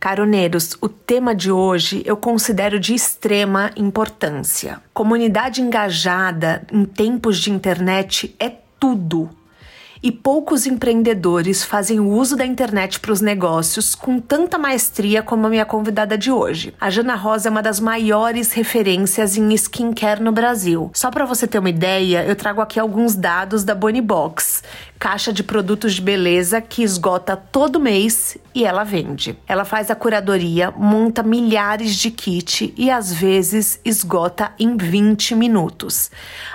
Caroneiros, o tema de hoje eu considero de extrema importância. Comunidade engajada em tempos de internet é tudo e poucos empreendedores fazem o uso da internet para os negócios com tanta maestria como a minha convidada de hoje. A Jana Rosa é uma das maiores referências em skincare no Brasil. Só para você ter uma ideia, eu trago aqui alguns dados da Bonnie Box, caixa de produtos de beleza que esgota todo mês e ela vende. Ela faz a curadoria, monta milhares de kits e às vezes esgota em 20 minutos.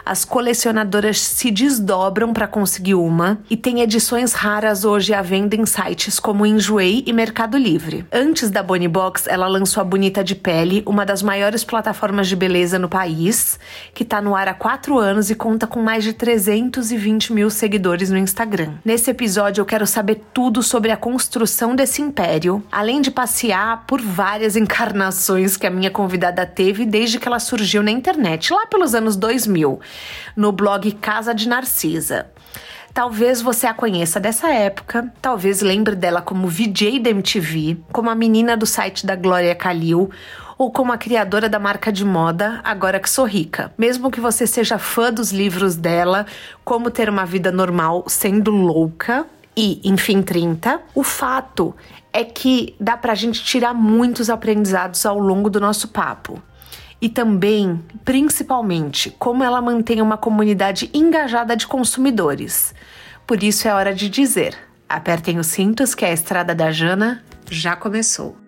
As colecionadoras se desdobram para conseguir uma e tem edições raras hoje à venda em sites como Enjoei e Mercado Livre. Antes da Bonnie Box, ela lançou a Bonita de Pele, uma das maiores plataformas de beleza no país, que está no ar há quatro anos e conta com mais de 320 mil seguidores no Instagram. Nesse episódio eu quero saber tudo sobre a construção desse império, além de passear por várias encarnações que a minha convidada teve desde que ela surgiu na internet, lá pelos anos 2000, no blog Casa de Narcisa. Talvez você a conheça dessa época, talvez lembre dela como VJ da MTV, como a menina do site da Glória Calil ou como a criadora da marca de moda Agora que Sou Rica. Mesmo que você seja fã dos livros dela, Como Ter uma Vida Normal Sendo Louca e Enfim 30, o fato é que dá pra gente tirar muitos aprendizados ao longo do nosso papo. E também, principalmente, como ela mantém uma comunidade engajada de consumidores. Por isso é hora de dizer: apertem os cintos que a estrada da Jana já começou.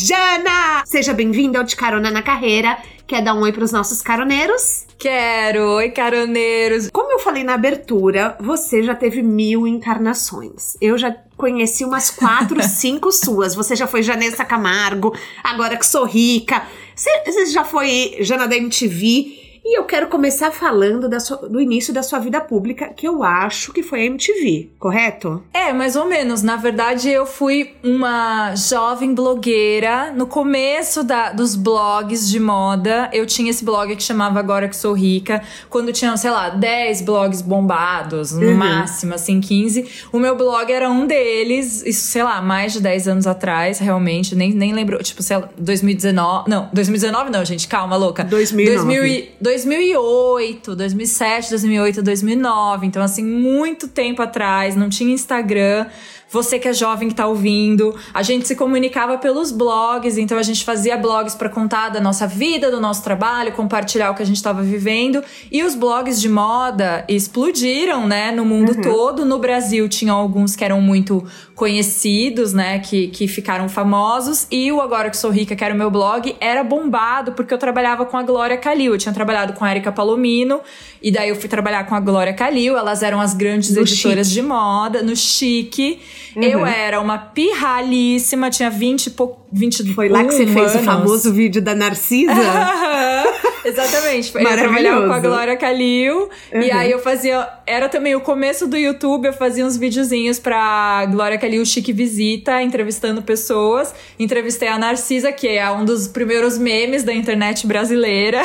Jana! Seja bem-vinda ao De Carona na Carreira. Quer dar um oi para os nossos caroneiros? Quero! Oi, caroneiros! Como eu falei na abertura, você já teve mil encarnações. Eu já conheci umas quatro, cinco suas. Você já foi Janessa Camargo, agora que sou rica. Você já foi Jana da MTV. E eu quero começar falando sua, do início da sua vida pública, que eu acho que foi a MTV, correto? É, mais ou menos. Na verdade, eu fui uma jovem blogueira. No começo da, dos blogs de moda, eu tinha esse blog que chamava Agora Que Sou Rica. Quando tinha, sei lá, 10 blogs bombados, no uhum. máximo, assim, 15. O meu blog era um deles, isso, sei lá, mais de 10 anos atrás, realmente. Nem, nem lembro, tipo, sei lá, 2019. Não, 2019 não, gente, calma, louca. 2009. 2000, 2008, 2007, 2008, 2009. Então, assim, muito tempo atrás, não tinha Instagram você que é jovem que tá ouvindo. A gente se comunicava pelos blogs, então a gente fazia blogs para contar da nossa vida, do nosso trabalho, compartilhar o que a gente estava vivendo. E os blogs de moda explodiram, né, no mundo uhum. todo. No Brasil tinha alguns que eram muito conhecidos, né, que, que ficaram famosos. E o Agora Que Sou Rica, que era o meu blog, era bombado porque eu trabalhava com a Glória Calil. Eu tinha trabalhado com a Erika Palomino, e daí eu fui trabalhar com a Glória Calil. Elas eram as grandes no editoras chique. de moda, no Chique. Uhum. Eu era uma pirralíssima, tinha 20 e pouco. 20 Foi lá que você fez o famoso vídeo da Narcisa? Exatamente. Eu trabalhava com a Glória Calil. Uhum. E aí eu fazia. Era também o começo do YouTube, eu fazia uns videozinhos pra Glória Calil Chique Visita, entrevistando pessoas. Entrevistei a Narcisa, que é um dos primeiros memes da internet brasileira.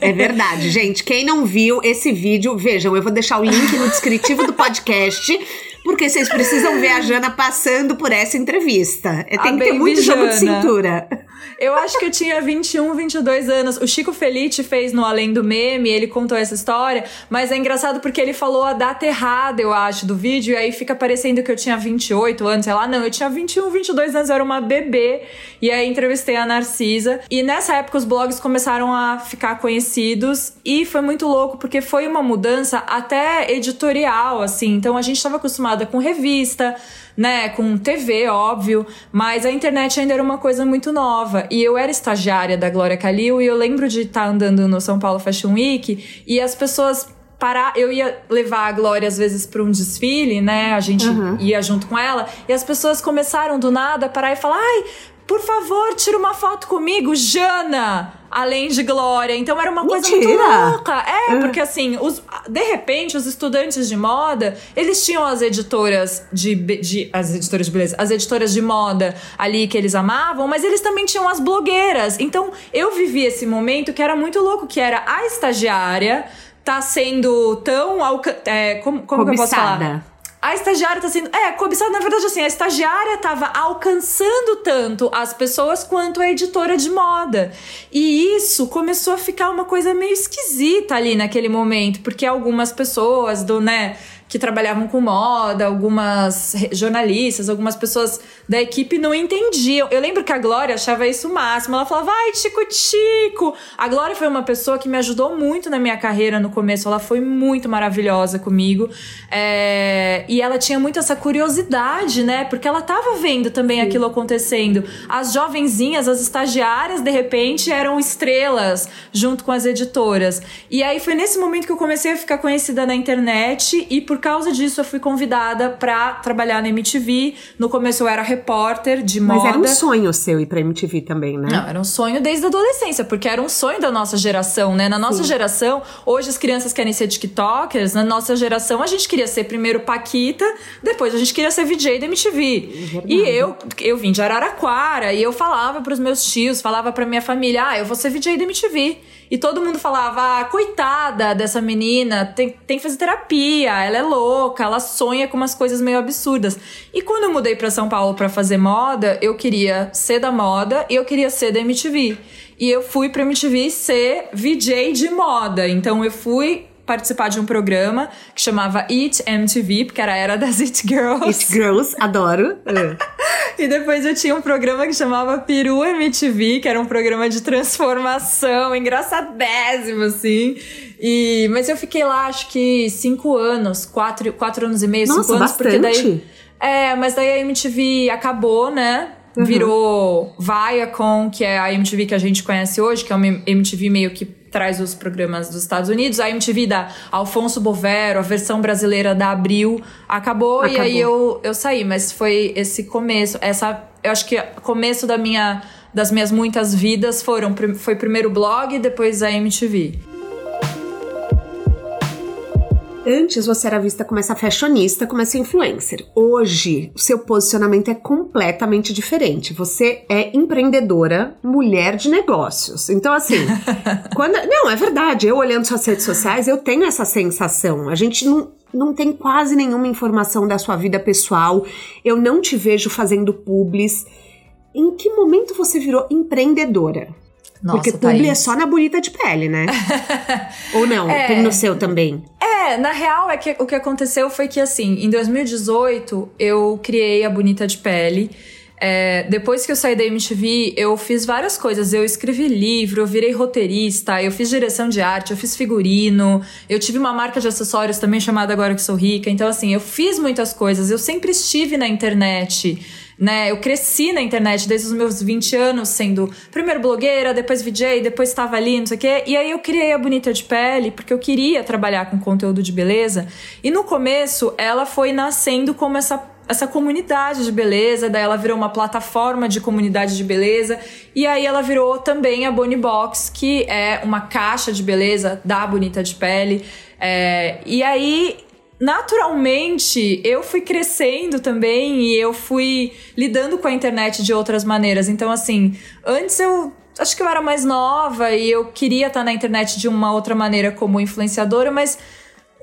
É verdade, gente. Quem não viu esse vídeo, vejam, eu vou deixar o link no descritivo do podcast porque vocês precisam ver a Jana passando por essa entrevista. É, tem a que ter muito Jana. jogo de cintura. Eu acho que eu tinha 21, 22 anos. O Chico Felice fez no Além do Meme, ele contou essa história, mas é engraçado porque ele falou a data errada, eu acho, do vídeo, e aí fica parecendo que eu tinha 28 anos, sei lá. Não, eu tinha 21, 22 anos, eu era uma bebê. E aí entrevistei a Narcisa. E nessa época os blogs começaram a ficar conhecidos e foi muito louco porque foi uma mudança até editorial, assim. Então a gente estava com revista né, com TV, óbvio, mas a internet ainda era uma coisa muito nova. E eu era estagiária da Glória Calil e eu lembro de estar tá andando no São Paulo Fashion Week e as pessoas parar, eu ia levar a Glória às vezes para um desfile, né? A gente uhum. ia junto com ela, e as pessoas começaram do nada a parar e falar: "Ai, por favor, tira uma foto comigo, Jana! Além de Glória. Então era uma Mentira. coisa muito louca. É, porque assim, os, de repente, os estudantes de moda, eles tinham as editoras de, de. As editoras de beleza, as editoras de moda ali que eles amavam, mas eles também tinham as blogueiras. Então eu vivi esse momento que era muito louco, que era a estagiária tá sendo tão. É, como como que eu posso falar? A estagiária tá sendo. É, cobiçada, na verdade, assim, a estagiária tava alcançando tanto as pessoas quanto a editora de moda. E isso começou a ficar uma coisa meio esquisita ali naquele momento, porque algumas pessoas do, né que trabalhavam com moda, algumas jornalistas, algumas pessoas da equipe não entendiam. Eu lembro que a Glória achava isso o máximo. Ela falava, vai, Tico Tico. A Glória foi uma pessoa que me ajudou muito na minha carreira no começo. Ela foi muito maravilhosa comigo. É... E ela tinha muito essa curiosidade, né? Porque ela tava vendo também Sim. aquilo acontecendo. As jovenzinhas, as estagiárias, de repente, eram estrelas junto com as editoras. E aí foi nesse momento que eu comecei a ficar conhecida na internet e por causa disso, eu fui convidada para trabalhar na MTV. No começo eu era repórter de moda. Mas era um sonho seu ir pra MTV também, né? Não, era um sonho desde a adolescência, porque era um sonho da nossa geração, né? Na nossa Sim. geração, hoje as crianças querem ser TikTokers, na nossa geração a gente queria ser primeiro Paquita, depois a gente queria ser VJ da MTV. É e eu, eu vim de Araraquara e eu falava pros meus tios, falava pra minha família, ah, eu vou ser VJ da MTV. E todo mundo falava, ah, coitada dessa menina, tem, tem que fazer terapia, ela é louca, ela sonha com umas coisas meio absurdas. E quando eu mudei para São Paulo para fazer moda, eu queria ser da moda e eu queria ser da MTV. E eu fui pra MTV ser VJ de moda. Então eu fui participar de um programa que chamava It MTV, porque era a era das It Girls. It Girls, adoro. e depois eu tinha um programa que chamava Peru MTV, que era um programa de transformação, engraçadésimo, assim. E, mas eu fiquei lá, acho que cinco anos, quatro, quatro anos e meio, Nossa, cinco anos, bastante. porque daí. É, mas daí a MTV acabou, né? Uhum. Virou Viacom, que é a MTV que a gente conhece hoje, que é uma MTV meio que traz os programas dos Estados Unidos. A MTV da Alfonso Bovero, a versão brasileira da Abril, acabou, acabou. e aí eu, eu saí. Mas foi esse começo, essa... Eu acho que começo da minha, das minhas muitas vidas foram... Foi primeiro o blog, depois a MTV. Antes você era vista como essa fashionista, como essa influencer. Hoje, o seu posicionamento é completamente diferente. Você é empreendedora, mulher de negócios. Então, assim, quando. Não, é verdade. Eu olhando suas redes sociais, eu tenho essa sensação. A gente não, não tem quase nenhuma informação da sua vida pessoal. Eu não te vejo fazendo publis. Em que momento você virou empreendedora? Nossa, Porque publi Thaís. é só na bonita de pele, né? Ou não? É, tem no seu também? É, na real é que o que aconteceu foi que assim, em 2018 eu criei a Bonita de Pele. É, depois que eu saí da MTV, eu fiz várias coisas. Eu escrevi livro, eu virei roteirista, eu fiz direção de arte, eu fiz figurino, eu tive uma marca de acessórios também chamada Agora Que Sou Rica. Então, assim, eu fiz muitas coisas. Eu sempre estive na internet né? Eu cresci na internet desde os meus 20 anos, sendo primeiro blogueira, depois VJ, depois estava ali, não sei o quê. E aí eu criei a Bonita de Pele, porque eu queria trabalhar com conteúdo de beleza. E no começo, ela foi nascendo como essa essa comunidade de beleza, daí ela virou uma plataforma de comunidade de beleza, e aí ela virou também a Bonnie Box, que é uma caixa de beleza da Bonita de Pele. É, e aí naturalmente eu fui crescendo também e eu fui lidando com a internet de outras maneiras. Então, assim, antes eu acho que eu era mais nova e eu queria estar na internet de uma outra maneira como influenciadora, mas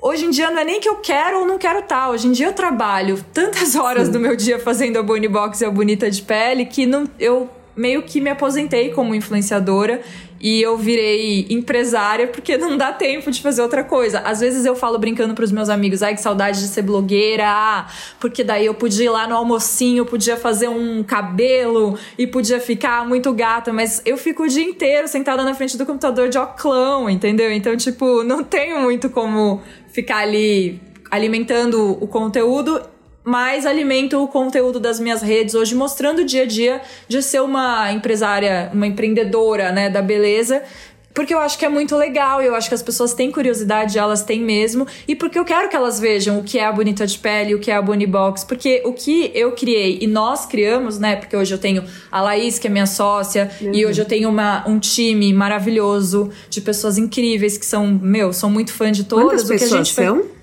hoje em dia não é nem que eu quero ou não quero estar. Hoje em dia eu trabalho tantas horas Sim. do meu dia fazendo a Bonnie Box e a Bonita de Pele que não, eu meio que me aposentei como influenciadora e eu virei empresária porque não dá tempo de fazer outra coisa. Às vezes eu falo brincando pros meus amigos, ai que saudade de ser blogueira, porque daí eu podia ir lá no almocinho, podia fazer um cabelo e podia ficar muito gata, mas eu fico o dia inteiro sentada na frente do computador de oclão, entendeu? Então, tipo, não tenho muito como ficar ali alimentando o conteúdo mas alimento o conteúdo das minhas redes hoje, mostrando o dia a dia de ser uma empresária, uma empreendedora, né, da beleza, porque eu acho que é muito legal, eu acho que as pessoas têm curiosidade, elas têm mesmo, e porque eu quero que elas vejam o que é a Bonita de Pele, o que é a Bonibox, porque o que eu criei e nós criamos, né? Porque hoje eu tenho a Laís, que é minha sócia, uhum. e hoje eu tenho uma, um time maravilhoso de pessoas incríveis que são, meu, são muito fã de todas. Quantas o que pessoas a gente são?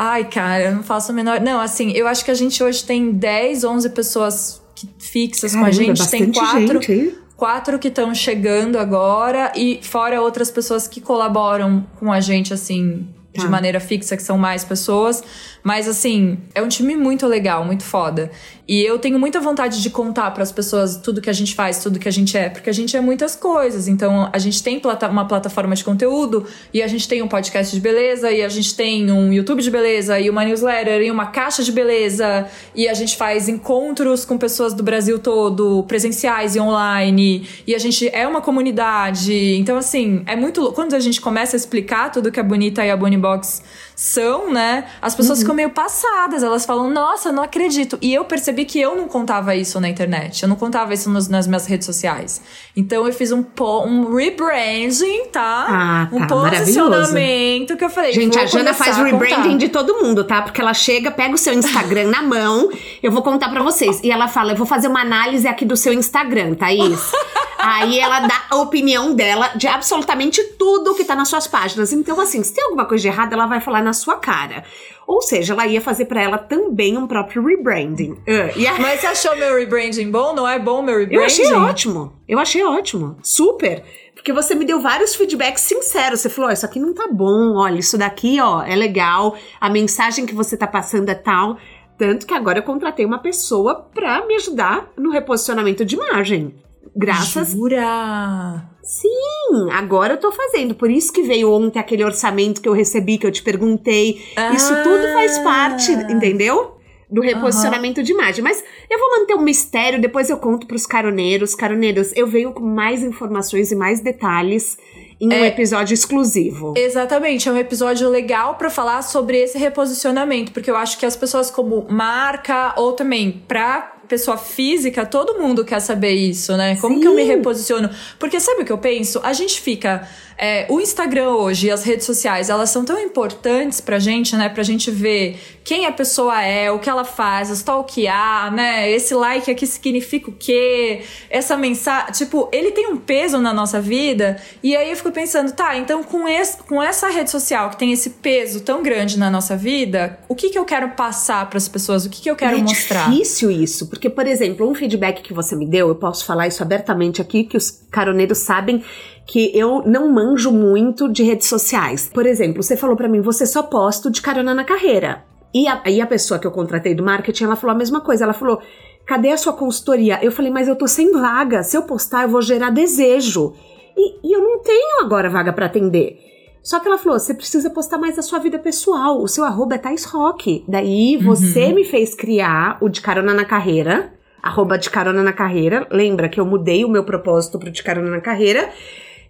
Ai, cara, eu não faço a menor. Não, assim, eu acho que a gente hoje tem 10, 11 pessoas fixas Caramba, com a gente. Tem quatro. Gente, quatro que estão chegando agora e fora outras pessoas que colaboram com a gente assim de Tá. maneira fixa, que são mais pessoas. Mas assim, é um time muito legal, muito foda. E eu tenho muita vontade de contar para as pessoas tudo que a gente faz, tudo que a gente é, porque a gente é muitas coisas. Então, a gente tem plata uma plataforma de conteúdo, e a gente tem um podcast de beleza, e a gente tem um YouTube de beleza, e uma newsletter, e uma caixa de beleza, e a gente faz encontros com pessoas do Brasil todo, presenciais e online, e a gente é uma comunidade. Então, assim, é muito. Quando a gente começa a explicar tudo que a Bonita e a Bonibox são, né? As pessoas ficam meio passadas, elas falam, nossa, eu não acredito. E eu percebi que eu não contava isso na internet, eu não contava isso nos- nas minhas redes sociais. Então eu fiz um, po- um rebranding, tá? Ah, um tá, maravilhoso. posicionamento que eu falei. Gente, a Jana faz rebranding de todo mundo, tá? Porque ela chega, pega o seu Instagram na mão, eu vou contar pra vocês. E ela fala: eu vou fazer uma análise aqui do seu Instagram, Thaís. Aí ela dá a opinião dela de absolutamente tudo que tá nas suas páginas. Então, assim, se tem alguma coisa de errado, ela vai falar na sua cara. Ou seja, ela ia fazer pra ela também um próprio rebranding. Ah, e a- Mas você achou meu rebranding bom? Não é bom meu rebranding? eu achei ótimo. Eu achei ótimo. Super. Porque você me deu vários feedbacks sinceros. Você falou: ó, isso aqui não tá bom. Olha, isso daqui, ó, é legal. A mensagem que você tá passando é tal. Tanto que agora eu contratei uma pessoa pra me ajudar no reposicionamento de imagem. Graças. Jura? Sim, agora eu tô fazendo. Por isso que veio ontem aquele orçamento que eu recebi, que eu te perguntei. Isso Ah. tudo faz parte, entendeu? Do reposicionamento de imagem. Mas eu vou manter um mistério, depois eu conto pros caroneiros. Caroneiros, eu venho com mais informações e mais detalhes em um É. episódio exclusivo. Exatamente, é um episódio legal pra falar sobre esse reposicionamento, porque eu acho que as pessoas como marca ou também pra pessoa física, todo mundo quer saber isso, né? Como Sim. que eu me reposiciono? Porque sabe o que eu penso? A gente fica é, o Instagram hoje e as redes sociais, elas são tão importantes pra gente, né? Pra gente ver quem a pessoa é, o que ela faz, stalkear, né? Esse like aqui significa o quê? Essa mensagem. Tipo, ele tem um peso na nossa vida. E aí eu fico pensando, tá, então com, esse, com essa rede social que tem esse peso tão grande na nossa vida, o que que eu quero passar pras pessoas? O que que eu quero é mostrar? difícil isso, porque, por exemplo, um feedback que você me deu, eu posso falar isso abertamente aqui, que os caroneiros sabem que eu não manjo muito de redes sociais. Por exemplo, você falou pra mim, você só posta o de carona na carreira. E a, e a pessoa que eu contratei do marketing, ela falou a mesma coisa. Ela falou: cadê a sua consultoria? Eu falei, mas eu tô sem vaga. Se eu postar, eu vou gerar desejo. E, e eu não tenho agora vaga pra atender. Só que ela falou: você precisa postar mais da sua vida pessoal. O seu arroba é Thais Rock. Daí você me fez criar o de carona na carreira. Arroba de carona na carreira. Lembra que eu mudei o meu propósito pro de carona na carreira.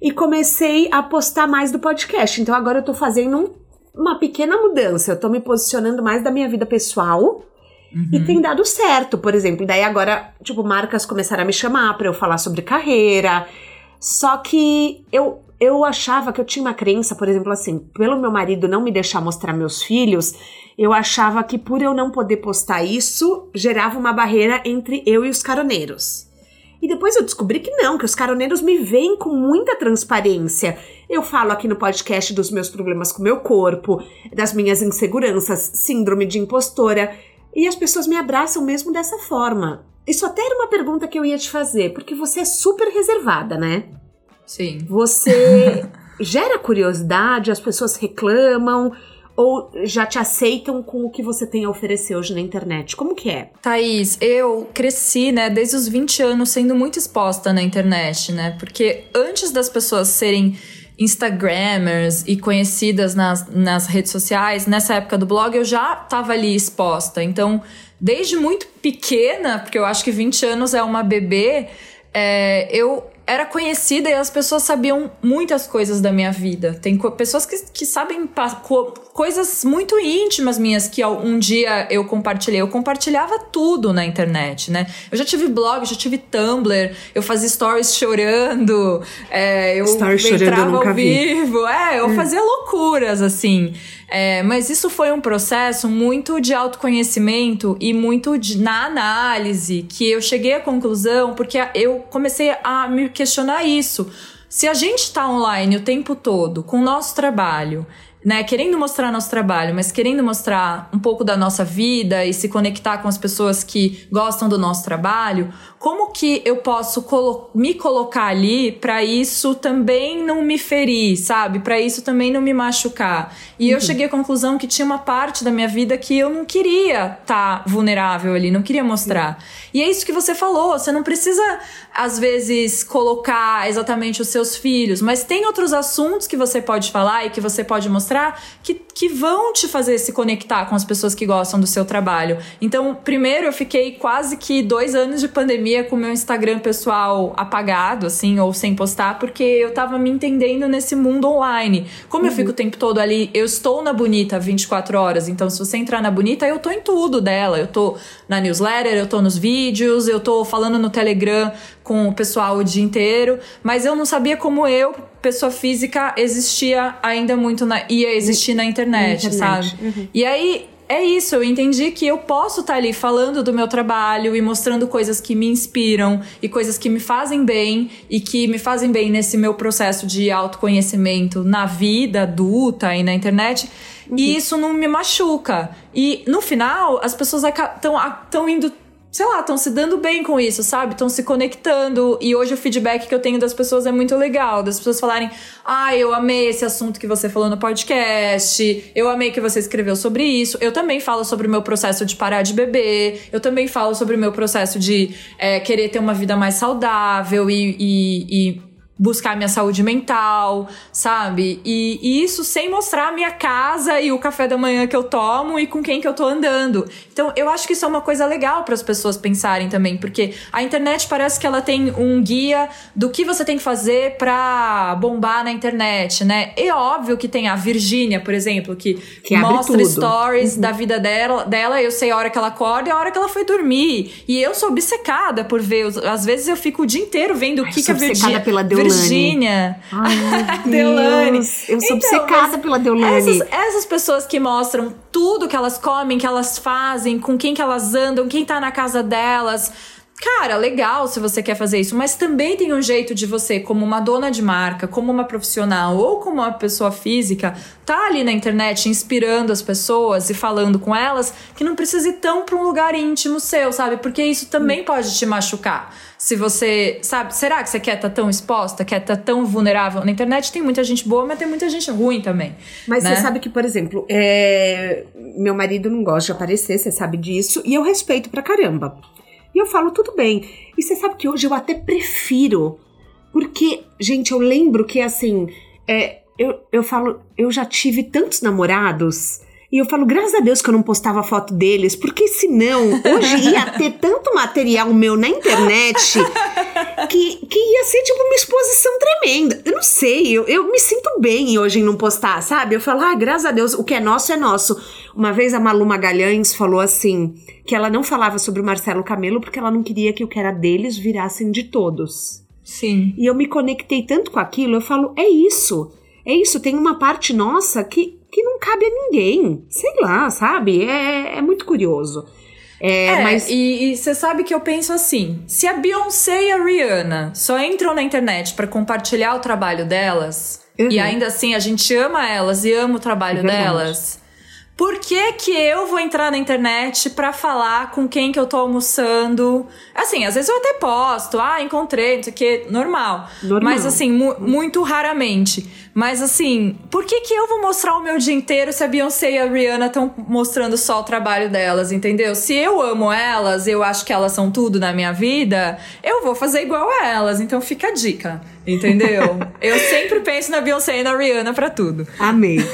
E comecei a postar mais do podcast. Então agora eu tô fazendo um- uma pequena mudança. Eu tô me posicionando mais da minha vida pessoal. E tem dado certo, por exemplo. Daí agora, tipo, marcas começaram a me chamar pra eu falar sobre carreira. Só que eu, eu achava que eu tinha uma crença, por exemplo, assim, pelo meu marido não me deixar mostrar meus filhos, eu achava que por eu não poder postar isso, gerava uma barreira entre eu e os caroneiros. E depois eu descobri que não, que os caroneiros me veem com muita transparência. Eu falo aqui no podcast dos meus problemas com o meu corpo, das minhas inseguranças, síndrome de impostora, e as pessoas me abraçam mesmo dessa forma. Isso até era uma pergunta que eu ia te fazer, porque você é super reservada, né? Sim. Você gera curiosidade, as pessoas reclamam ou já te aceitam com o que você tem a oferecer hoje na internet? Como que é? Thaís, eu cresci, né, desde os 20 anos sendo muito exposta na internet, né? Porque antes das pessoas serem Instagrammers e conhecidas nas, nas redes sociais, nessa época do blog, eu já tava ali exposta. Então, desde muito pequena, porque eu acho que 20 anos é uma bebê, é, eu era conhecida e as pessoas sabiam muitas coisas da minha vida. Tem pessoas que, que sabem co coisas muito íntimas minhas que um dia eu compartilhei. Eu compartilhava tudo na internet, né? Eu já tive blog, já tive Tumblr, eu fazia stories chorando, é, eu stories entrava chorando, ao vivo. É, eu hum. fazia loucuras, assim. É, mas isso foi um processo muito de autoconhecimento e muito de, na análise que eu cheguei à conclusão, porque eu comecei a me questionar isso. Se a gente está online o tempo todo com o nosso trabalho né, querendo mostrar nosso trabalho, mas querendo mostrar um pouco da nossa vida e se conectar com as pessoas que gostam do nosso trabalho, como que eu posso colo me colocar ali para isso também não me ferir, sabe? Para isso também não me machucar. E uhum. eu cheguei à conclusão que tinha uma parte da minha vida que eu não queria estar tá vulnerável ali, não queria mostrar. Uhum. E é isso que você falou, você não precisa às vezes colocar exatamente os seus filhos, mas tem outros assuntos que você pode falar e que você pode mostrar que, que vão te fazer se conectar com as pessoas que gostam do seu trabalho. Então, primeiro eu fiquei quase que dois anos de pandemia pandemia com o meu Instagram pessoal apagado, assim, ou sem postar, porque eu tava me entendendo nesse mundo online. Como uhum. eu fico o tempo todo ali, eu estou na Bonita 24 horas, então se você entrar na Bonita, eu tô em tudo dela. Eu tô na newsletter, eu tô nos vídeos, eu tô falando no Telegram com o pessoal o dia inteiro, mas eu não sabia como eu, pessoa física, existia ainda muito na. ia existir na internet, internet. sabe? Uhum. E aí é isso, eu entendi que eu posso estar tá ali falando do meu trabalho e mostrando coisas que me inspiram e coisas que me fazem bem e que me fazem bem nesse meu processo de autoconhecimento na vida adulta e na internet. Uhum. E isso não me machuca. E no final, as pessoas estão indo sei lá, estão se dando bem com isso, sabe? Estão se conectando. E hoje o feedback que eu tenho das pessoas é muito legal. Das pessoas falarem: Ah, eu amei esse assunto que você falou no podcast. Eu amei que você escreveu sobre isso. Eu também falo sobre o meu processo de parar de beber. Eu também falo sobre o meu processo de é, querer ter uma vida mais saudável e, e, e buscar minha saúde mental, sabe? E, e, isso sem mostrar a minha casa e o café da manhã que eu tomo e com quem que eu tô andando. Então, eu acho que isso é uma coisa legal para as pessoas pensarem também, porque a internet parece que ela tem um guia do que você tem que fazer para bombar na internet, né? É óbvio que tem a Virgínia, por exemplo, que, que mostra stories uhum. da vida dela, dela, eu sei a hora que ela acorda e a hora que ela foi dormir. E eu sou obcecada por ver, às vezes eu fico o dia inteiro vendo o que, que a Virgínia. Virgínia. Deolane. Eu sou então, obcecada pela Deolane. Essas, essas pessoas que mostram tudo que elas comem, que elas fazem, com quem que elas andam, quem tá na casa delas. Cara, legal se você quer fazer isso, mas também tem um jeito de você, como uma dona de marca, como uma profissional ou como uma pessoa física, tá ali na internet inspirando as pessoas e falando com elas que não precisa ir tão para um lugar íntimo seu, sabe? Porque isso também pode te machucar. Se você, sabe, será que você quer estar tá tão exposta, quer estar tá tão vulnerável? Na internet tem muita gente boa, mas tem muita gente ruim também. Mas né? você sabe que, por exemplo, é... meu marido não gosta de aparecer, você sabe disso, e eu respeito pra caramba. E eu falo, tudo bem. E você sabe que hoje eu até prefiro. Porque, gente, eu lembro que assim. É, eu, eu falo, eu já tive tantos namorados e eu falo, graças a Deus que eu não postava foto deles, porque senão hoje ia ter tanto material meu na internet que, que ia ser tipo uma exposição tremenda. Eu não sei, eu, eu me sinto bem hoje em não postar, sabe? Eu falo, ah, graças a Deus, o que é nosso é nosso. Uma vez a Malu Magalhães falou assim, que ela não falava sobre o Marcelo Camelo porque ela não queria que o que era deles virassem de todos. Sim. E eu me conectei tanto com aquilo, eu falo, é isso. É isso, tem uma parte nossa que que não cabe a ninguém. Sei lá, sabe? É, é muito curioso. É, é mas... e você sabe que eu penso assim: se a Beyoncé e a Rihanna só entram na internet para compartilhar o trabalho delas, uhum. e ainda assim a gente ama elas e ama o trabalho é delas por que, que eu vou entrar na internet para falar com quem que eu tô almoçando? Assim, às vezes eu até posto, ah, encontrei, não sei o que, normal. normal. Mas assim, mu muito raramente. Mas assim, por que que eu vou mostrar o meu dia inteiro se a Beyoncé e a Rihanna estão mostrando só o trabalho delas, entendeu? Se eu amo elas, eu acho que elas são tudo na minha vida, eu vou fazer igual a elas. Então fica a dica, entendeu? eu sempre penso na Beyoncé e na Rihanna para tudo. Amei.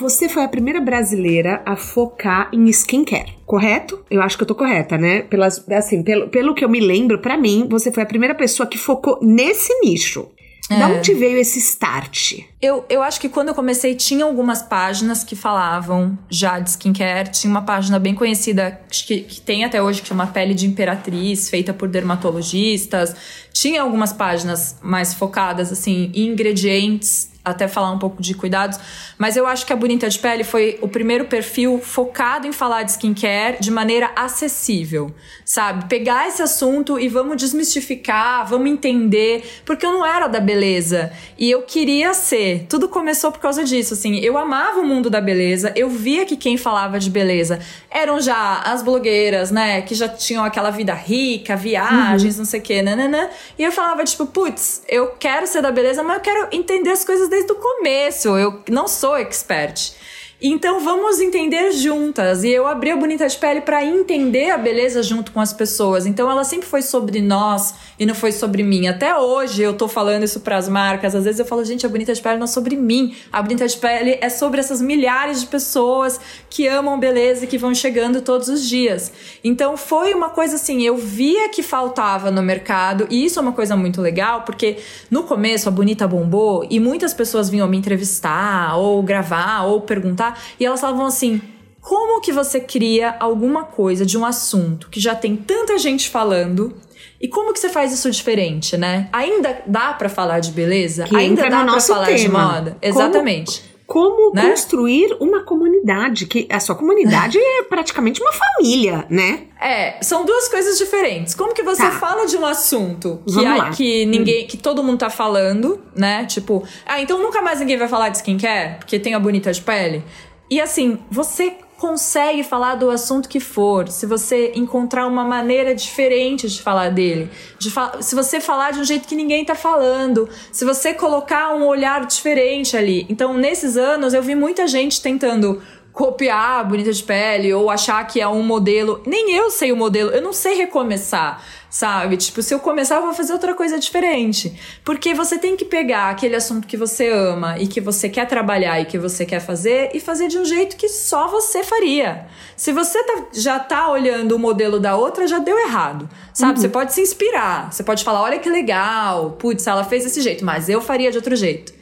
Você foi a primeira brasileira a focar em skincare, correto? Eu acho que eu tô correta, né? Pelas, assim, pelo, pelo que eu me lembro, para mim, você foi a primeira pessoa que focou nesse nicho. É. Da onde veio esse start? Eu, eu acho que quando eu comecei, tinha algumas páginas que falavam já de skincare. Tinha uma página bem conhecida, que, que tem até hoje, que chama Pele de Imperatriz, feita por dermatologistas. Tinha algumas páginas mais focadas, assim, em ingredientes até falar um pouco de cuidados, mas eu acho que a Bonita de Pele foi o primeiro perfil focado em falar de skincare de maneira acessível, sabe? Pegar esse assunto e vamos desmistificar, vamos entender, porque eu não era da beleza e eu queria ser. Tudo começou por causa disso, assim, eu amava o mundo da beleza, eu via que quem falava de beleza eram já as blogueiras, né, que já tinham aquela vida rica, viagens, uhum. não sei o que, nananã, e eu falava tipo, putz, eu quero ser da beleza, mas eu quero entender as coisas desde o começo. Eu não sou expert. Então vamos entender juntas. E eu abri a Bonita de Pele para entender a beleza junto com as pessoas. Então ela sempre foi sobre nós e não foi sobre mim. Até hoje eu tô falando isso para as marcas. Às vezes eu falo, gente, a Bonita de Pele não é sobre mim. A Bonita de Pele é sobre essas milhares de pessoas que amam beleza e que vão chegando todos os dias. Então foi uma coisa assim, eu via que faltava no mercado e isso é uma coisa muito legal, porque no começo a Bonita bombou e muitas pessoas vinham me entrevistar ou gravar ou perguntar e elas falavam assim: como que você cria alguma coisa de um assunto que já tem tanta gente falando? E como que você faz isso diferente, né? Ainda dá para falar de beleza? Que Ainda dá para falar tema. de moda? Exatamente. Como, como né? construir uma comunidade, que a sua comunidade é praticamente uma família, né? É, são duas coisas diferentes. Como que você tá. fala de um assunto que, que ninguém, que todo mundo tá falando, né? Tipo, ah, então nunca mais ninguém vai falar de skincare, porque tem a bonita de pele. E assim, você consegue falar do assunto que for, se você encontrar uma maneira diferente de falar dele, de fa se você falar de um jeito que ninguém tá falando, se você colocar um olhar diferente ali. Então, nesses anos, eu vi muita gente tentando copiar a Bonita de Pele ou achar que é um modelo. Nem eu sei o modelo, eu não sei recomeçar sabe? Tipo, se eu começar, eu vou fazer outra coisa diferente. Porque você tem que pegar aquele assunto que você ama e que você quer trabalhar e que você quer fazer e fazer de um jeito que só você faria. Se você tá, já tá olhando o modelo da outra, já deu errado, sabe? Uhum. Você pode se inspirar, você pode falar, olha que legal, putz, ela fez desse jeito, mas eu faria de outro jeito.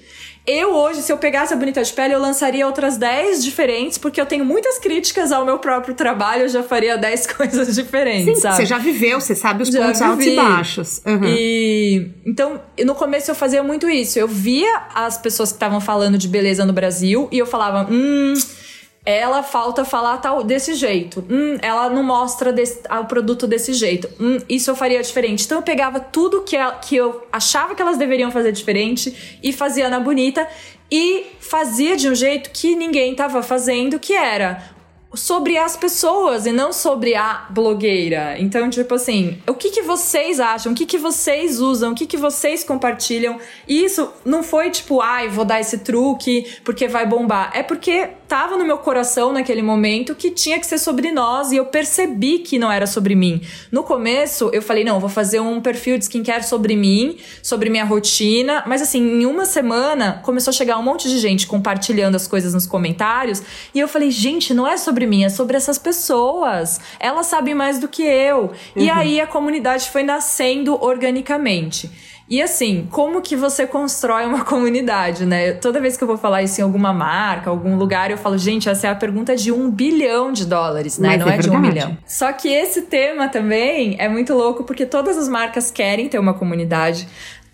Eu hoje, se eu pegasse a Bonita de Pele, eu lançaria outras 10 diferentes, porque eu tenho muitas críticas ao meu próprio trabalho, eu já faria 10 coisas diferentes, Sim, sabe? Você já viveu, você sabe os já pontos vivi. altos e baixos. Uhum. E então, no começo eu fazia muito isso. Eu via as pessoas que estavam falando de beleza no Brasil e eu falava, hum ela falta falar tal desse jeito. Hum, ela não mostra desse, o produto desse jeito. Hum, isso eu faria diferente. Então eu pegava tudo que, ela, que eu achava que elas deveriam fazer diferente e fazia na bonita e fazia de um jeito que ninguém estava fazendo, que era sobre as pessoas e não sobre a blogueira. Então, tipo assim, o que, que vocês acham? O que, que vocês usam? O que, que vocês compartilham? E isso não foi tipo, ai, vou dar esse truque porque vai bombar. É porque tava no meu coração naquele momento que tinha que ser sobre nós e eu percebi que não era sobre mim. No começo, eu falei, não, vou fazer um perfil de skincare sobre mim, sobre minha rotina. Mas assim, em uma semana, começou a chegar um monte de gente compartilhando as coisas nos comentários. E eu falei, gente, não é sobre mim, é sobre essas pessoas. Elas sabem mais do que eu. Uhum. E aí a comunidade foi nascendo organicamente. E assim, como que você constrói uma comunidade, né? Toda vez que eu vou falar isso em alguma marca, algum lugar, eu falo, gente, essa é a pergunta de um bilhão de dólares, né? Mas Não é, é de um milhão. Só que esse tema também é muito louco porque todas as marcas querem ter uma comunidade.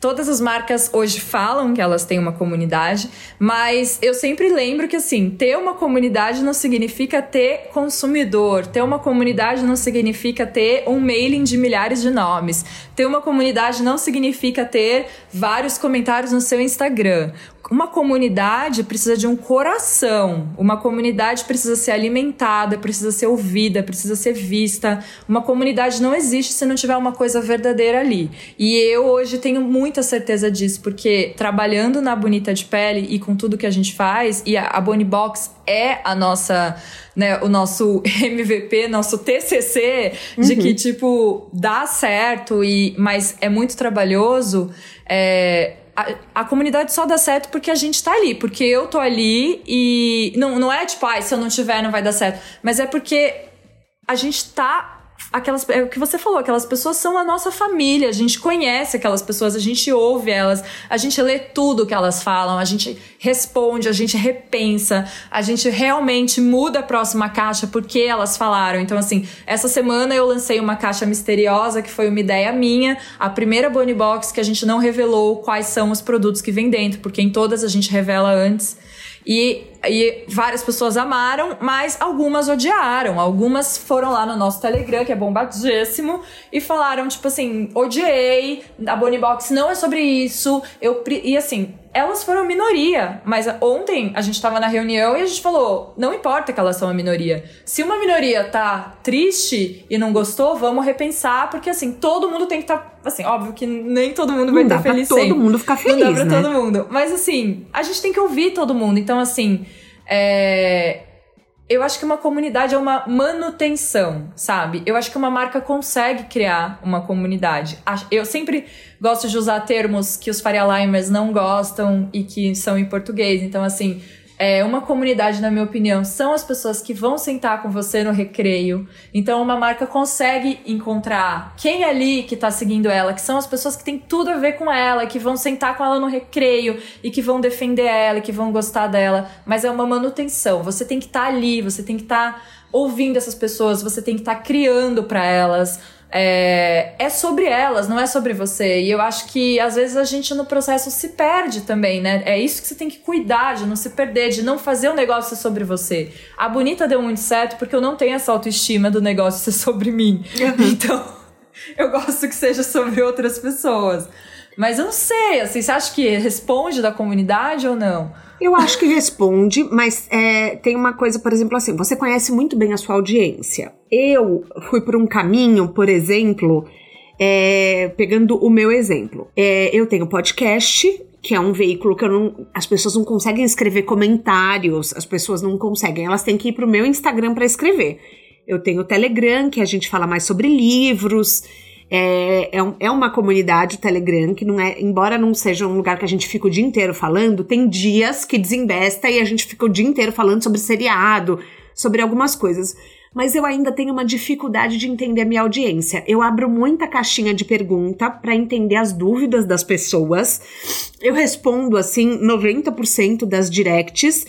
Todas as marcas hoje falam que elas têm uma comunidade, mas eu sempre lembro que assim, ter uma comunidade não significa ter consumidor, ter uma comunidade não significa ter um mailing de milhares de nomes, ter uma comunidade não significa ter vários comentários no seu Instagram uma comunidade precisa de um coração. Uma comunidade precisa ser alimentada, precisa ser ouvida, precisa ser vista. Uma comunidade não existe se não tiver uma coisa verdadeira ali. E eu hoje tenho muita certeza disso, porque trabalhando na Bonita de Pele e com tudo que a gente faz, e a, a Bonnie Box é a nossa, né, o nosso MVP, nosso TCC, de uhum. que, tipo, dá certo, e mas é muito trabalhoso. É, a, a, comunidade só dá certo porque a gente tá ali, porque eu tô ali e não, não é tipo, ah, se eu não tiver não vai dar certo, mas é porque a gente tá aquelas é o que você falou, aquelas pessoas são a nossa família, a gente conhece aquelas pessoas, a gente ouve elas, a gente lê tudo que elas falam, a gente responde, a gente repensa, a gente realmente muda a próxima caixa porque elas falaram. Então assim, essa semana eu lancei uma caixa misteriosa que foi uma ideia minha, a primeira Bonnie Box que a gente não revelou quais são os produtos que vem dentro, porque em todas a gente revela antes. E, e várias pessoas amaram, mas algumas odiaram. Algumas foram lá no nosso Telegram, que é bombadíssimo, e falaram, tipo assim, odiei, a Bonnie Box não é sobre isso. Eu, e assim, elas foram minoria, mas ontem a gente tava na reunião e a gente falou: não importa que elas são a minoria. Se uma minoria tá triste e não gostou, vamos repensar, porque assim, todo mundo tem que estar. Tá, assim, óbvio que nem todo mundo vai estar tá feliz pra todo mundo ficar feliz. Não dá pra né? todo mundo. Mas assim, a gente tem que ouvir todo mundo. Então, assim, é eu acho que uma comunidade é uma manutenção, sabe? Eu acho que uma marca consegue criar uma comunidade. Eu sempre gosto de usar termos que os Faria Limers não gostam e que são em português. Então, assim, é, uma comunidade, na minha opinião, são as pessoas que vão sentar com você no recreio. Então, uma marca consegue encontrar quem é ali que tá seguindo ela, que são as pessoas que têm tudo a ver com ela, que vão sentar com ela no recreio e que vão defender ela, que vão gostar dela. Mas é uma manutenção. Você tem que estar tá ali, você tem que estar tá ouvindo essas pessoas, você tem que estar tá criando para elas é, é sobre elas, não é sobre você. E eu acho que às vezes a gente no processo se perde também, né? É isso que você tem que cuidar, de não se perder, de não fazer o negócio sobre você. A bonita deu muito certo porque eu não tenho essa autoestima do negócio ser sobre mim. Uhum. Então, eu gosto que seja sobre outras pessoas. Mas eu não sei, assim, você acha que responde da comunidade ou não? Eu acho que responde, mas é, tem uma coisa, por exemplo, assim, você conhece muito bem a sua audiência. Eu fui por um caminho, por exemplo, é, pegando o meu exemplo. É, eu tenho podcast, que é um veículo que não, as pessoas não conseguem escrever comentários, as pessoas não conseguem, elas têm que ir pro meu Instagram para escrever. Eu tenho o Telegram, que a gente fala mais sobre livros. É, é, é, uma comunidade, o Telegram, que não é, embora não seja um lugar que a gente fica o dia inteiro falando, tem dias que desembesta e a gente fica o dia inteiro falando sobre seriado, sobre algumas coisas. Mas eu ainda tenho uma dificuldade de entender a minha audiência. Eu abro muita caixinha de pergunta para entender as dúvidas das pessoas. Eu respondo assim 90% das directs.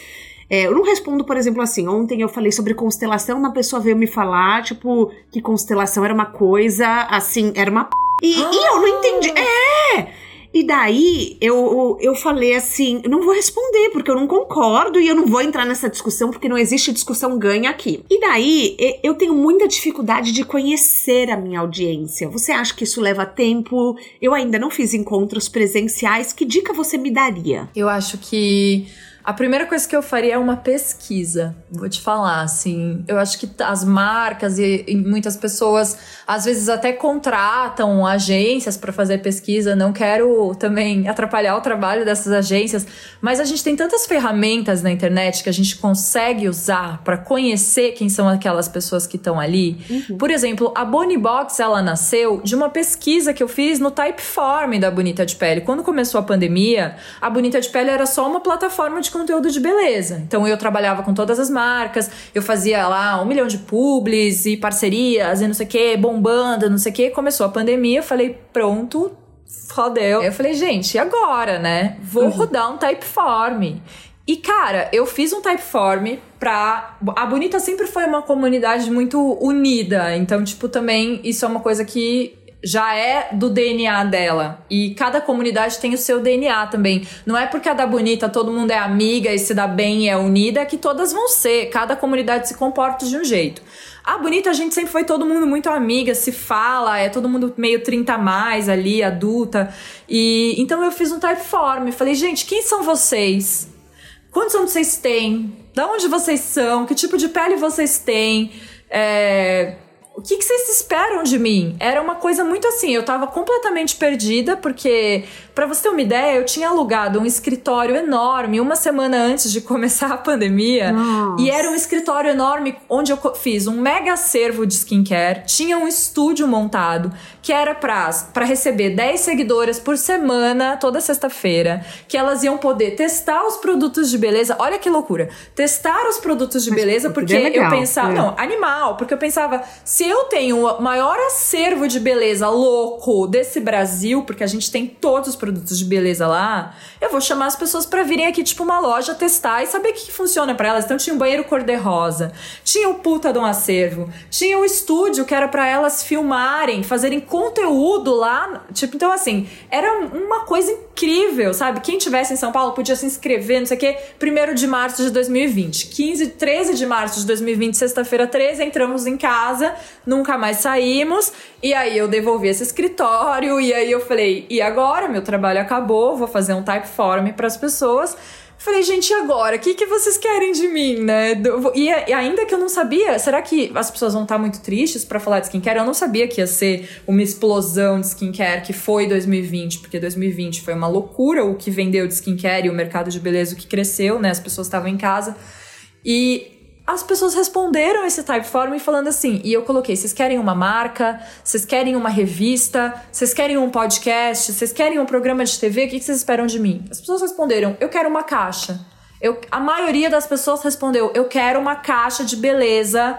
É, eu não respondo, por exemplo, assim, ontem eu falei sobre constelação, uma pessoa veio me falar, tipo, que constelação era uma coisa, assim, era uma p... E, ah. e eu não entendi. É! E daí eu, eu falei assim: não vou responder, porque eu não concordo e eu não vou entrar nessa discussão, porque não existe discussão ganha aqui. E daí eu tenho muita dificuldade de conhecer a minha audiência. Você acha que isso leva tempo? Eu ainda não fiz encontros presenciais. Que dica você me daria? Eu acho que a primeira coisa que eu faria é uma pesquisa. Vou te falar, assim. Eu acho que as marcas e, e muitas pessoas, às vezes, até contratam agências para fazer pesquisa. Não quero também atrapalhar o trabalho dessas agências, mas a gente tem tantas ferramentas na internet que a gente consegue usar para conhecer quem são aquelas pessoas que estão ali. Uhum. Por exemplo, a Bonnie Box, ela nasceu de uma pesquisa que eu fiz no Typeform da Bonita de Pele. Quando começou a pandemia, a Bonita de Pele era só uma plataforma de conteúdo de beleza. Então eu trabalhava com todas as marcas, eu fazia lá um milhão de publis e parcerias e não sei o que, bombando, não sei o que. Começou a pandemia, eu falei, pronto, fodeu. Eu falei, gente, e agora, né? Vou uhum. rodar um Typeform. E, cara, eu fiz um Typeform pra. A Bonita sempre foi uma comunidade muito unida. Então, tipo, também isso é uma coisa que já é do DNA dela. E cada comunidade tem o seu DNA também. Não é porque a da bonita todo mundo é amiga e se dá bem e é unida que todas vão ser. Cada comunidade se comporta de um jeito. A bonita, a gente sempre foi todo mundo muito amiga, se fala, é todo mundo meio 30 a mais ali, adulta. E então eu fiz um typeform. Falei, gente, quem são vocês? Quantos anos vocês têm? Da onde vocês são? Que tipo de pele vocês têm? É, o que, que, vocês esperam de mim? Era uma coisa muito assim, eu tava completamente perdida, porque, para você ter uma ideia, eu tinha alugado um escritório enorme uma semana antes de começar a pandemia. Nossa. E era um escritório enorme onde eu fiz um mega acervo de skincare, tinha um estúdio montado, que era pra, pra receber 10 seguidoras por semana, toda sexta-feira, que elas iam poder testar os produtos de beleza. Olha que loucura! Testar os produtos de beleza, porque é eu pensava. É. Não, animal, porque eu pensava, se se eu tenho o maior acervo de beleza louco desse Brasil, porque a gente tem todos os produtos de beleza lá, eu vou chamar as pessoas para virem aqui, tipo, uma loja testar e saber o que, funciona para elas. Então tinha um banheiro cor-de-rosa, tinha o puta de um acervo, tinha o estúdio que era para elas filmarem, fazerem conteúdo lá. Tipo, então assim, era uma coisa incrível, sabe? Quem tivesse em São Paulo podia se inscrever, não sei o quê, 1 de março de 2020. 15, 13 de março de 2020, sexta-feira 13, entramos em casa nunca mais saímos. E aí eu devolvi esse escritório, e aí eu falei, e agora? Meu trabalho acabou, vou fazer um typeform para as pessoas. Falei, gente, e agora? O que, que vocês querem de mim, né? E, e, ainda que eu não sabia, será que as pessoas vão estar muito tristes para falar de skincare? Eu não sabia que ia ser uma explosão de skincare que foi 2020, porque 2020 foi uma loucura o que vendeu de skincare e o mercado de beleza o que cresceu, né? As pessoas estavam em casa. E as pessoas responderam esse Typeform falando assim, e eu coloquei, vocês querem uma marca, vocês querem uma revista, vocês querem um podcast, vocês querem um programa de TV, o que vocês esperam de mim? As pessoas responderam, eu quero uma caixa. Eu, a maioria das pessoas respondeu, eu quero uma caixa de beleza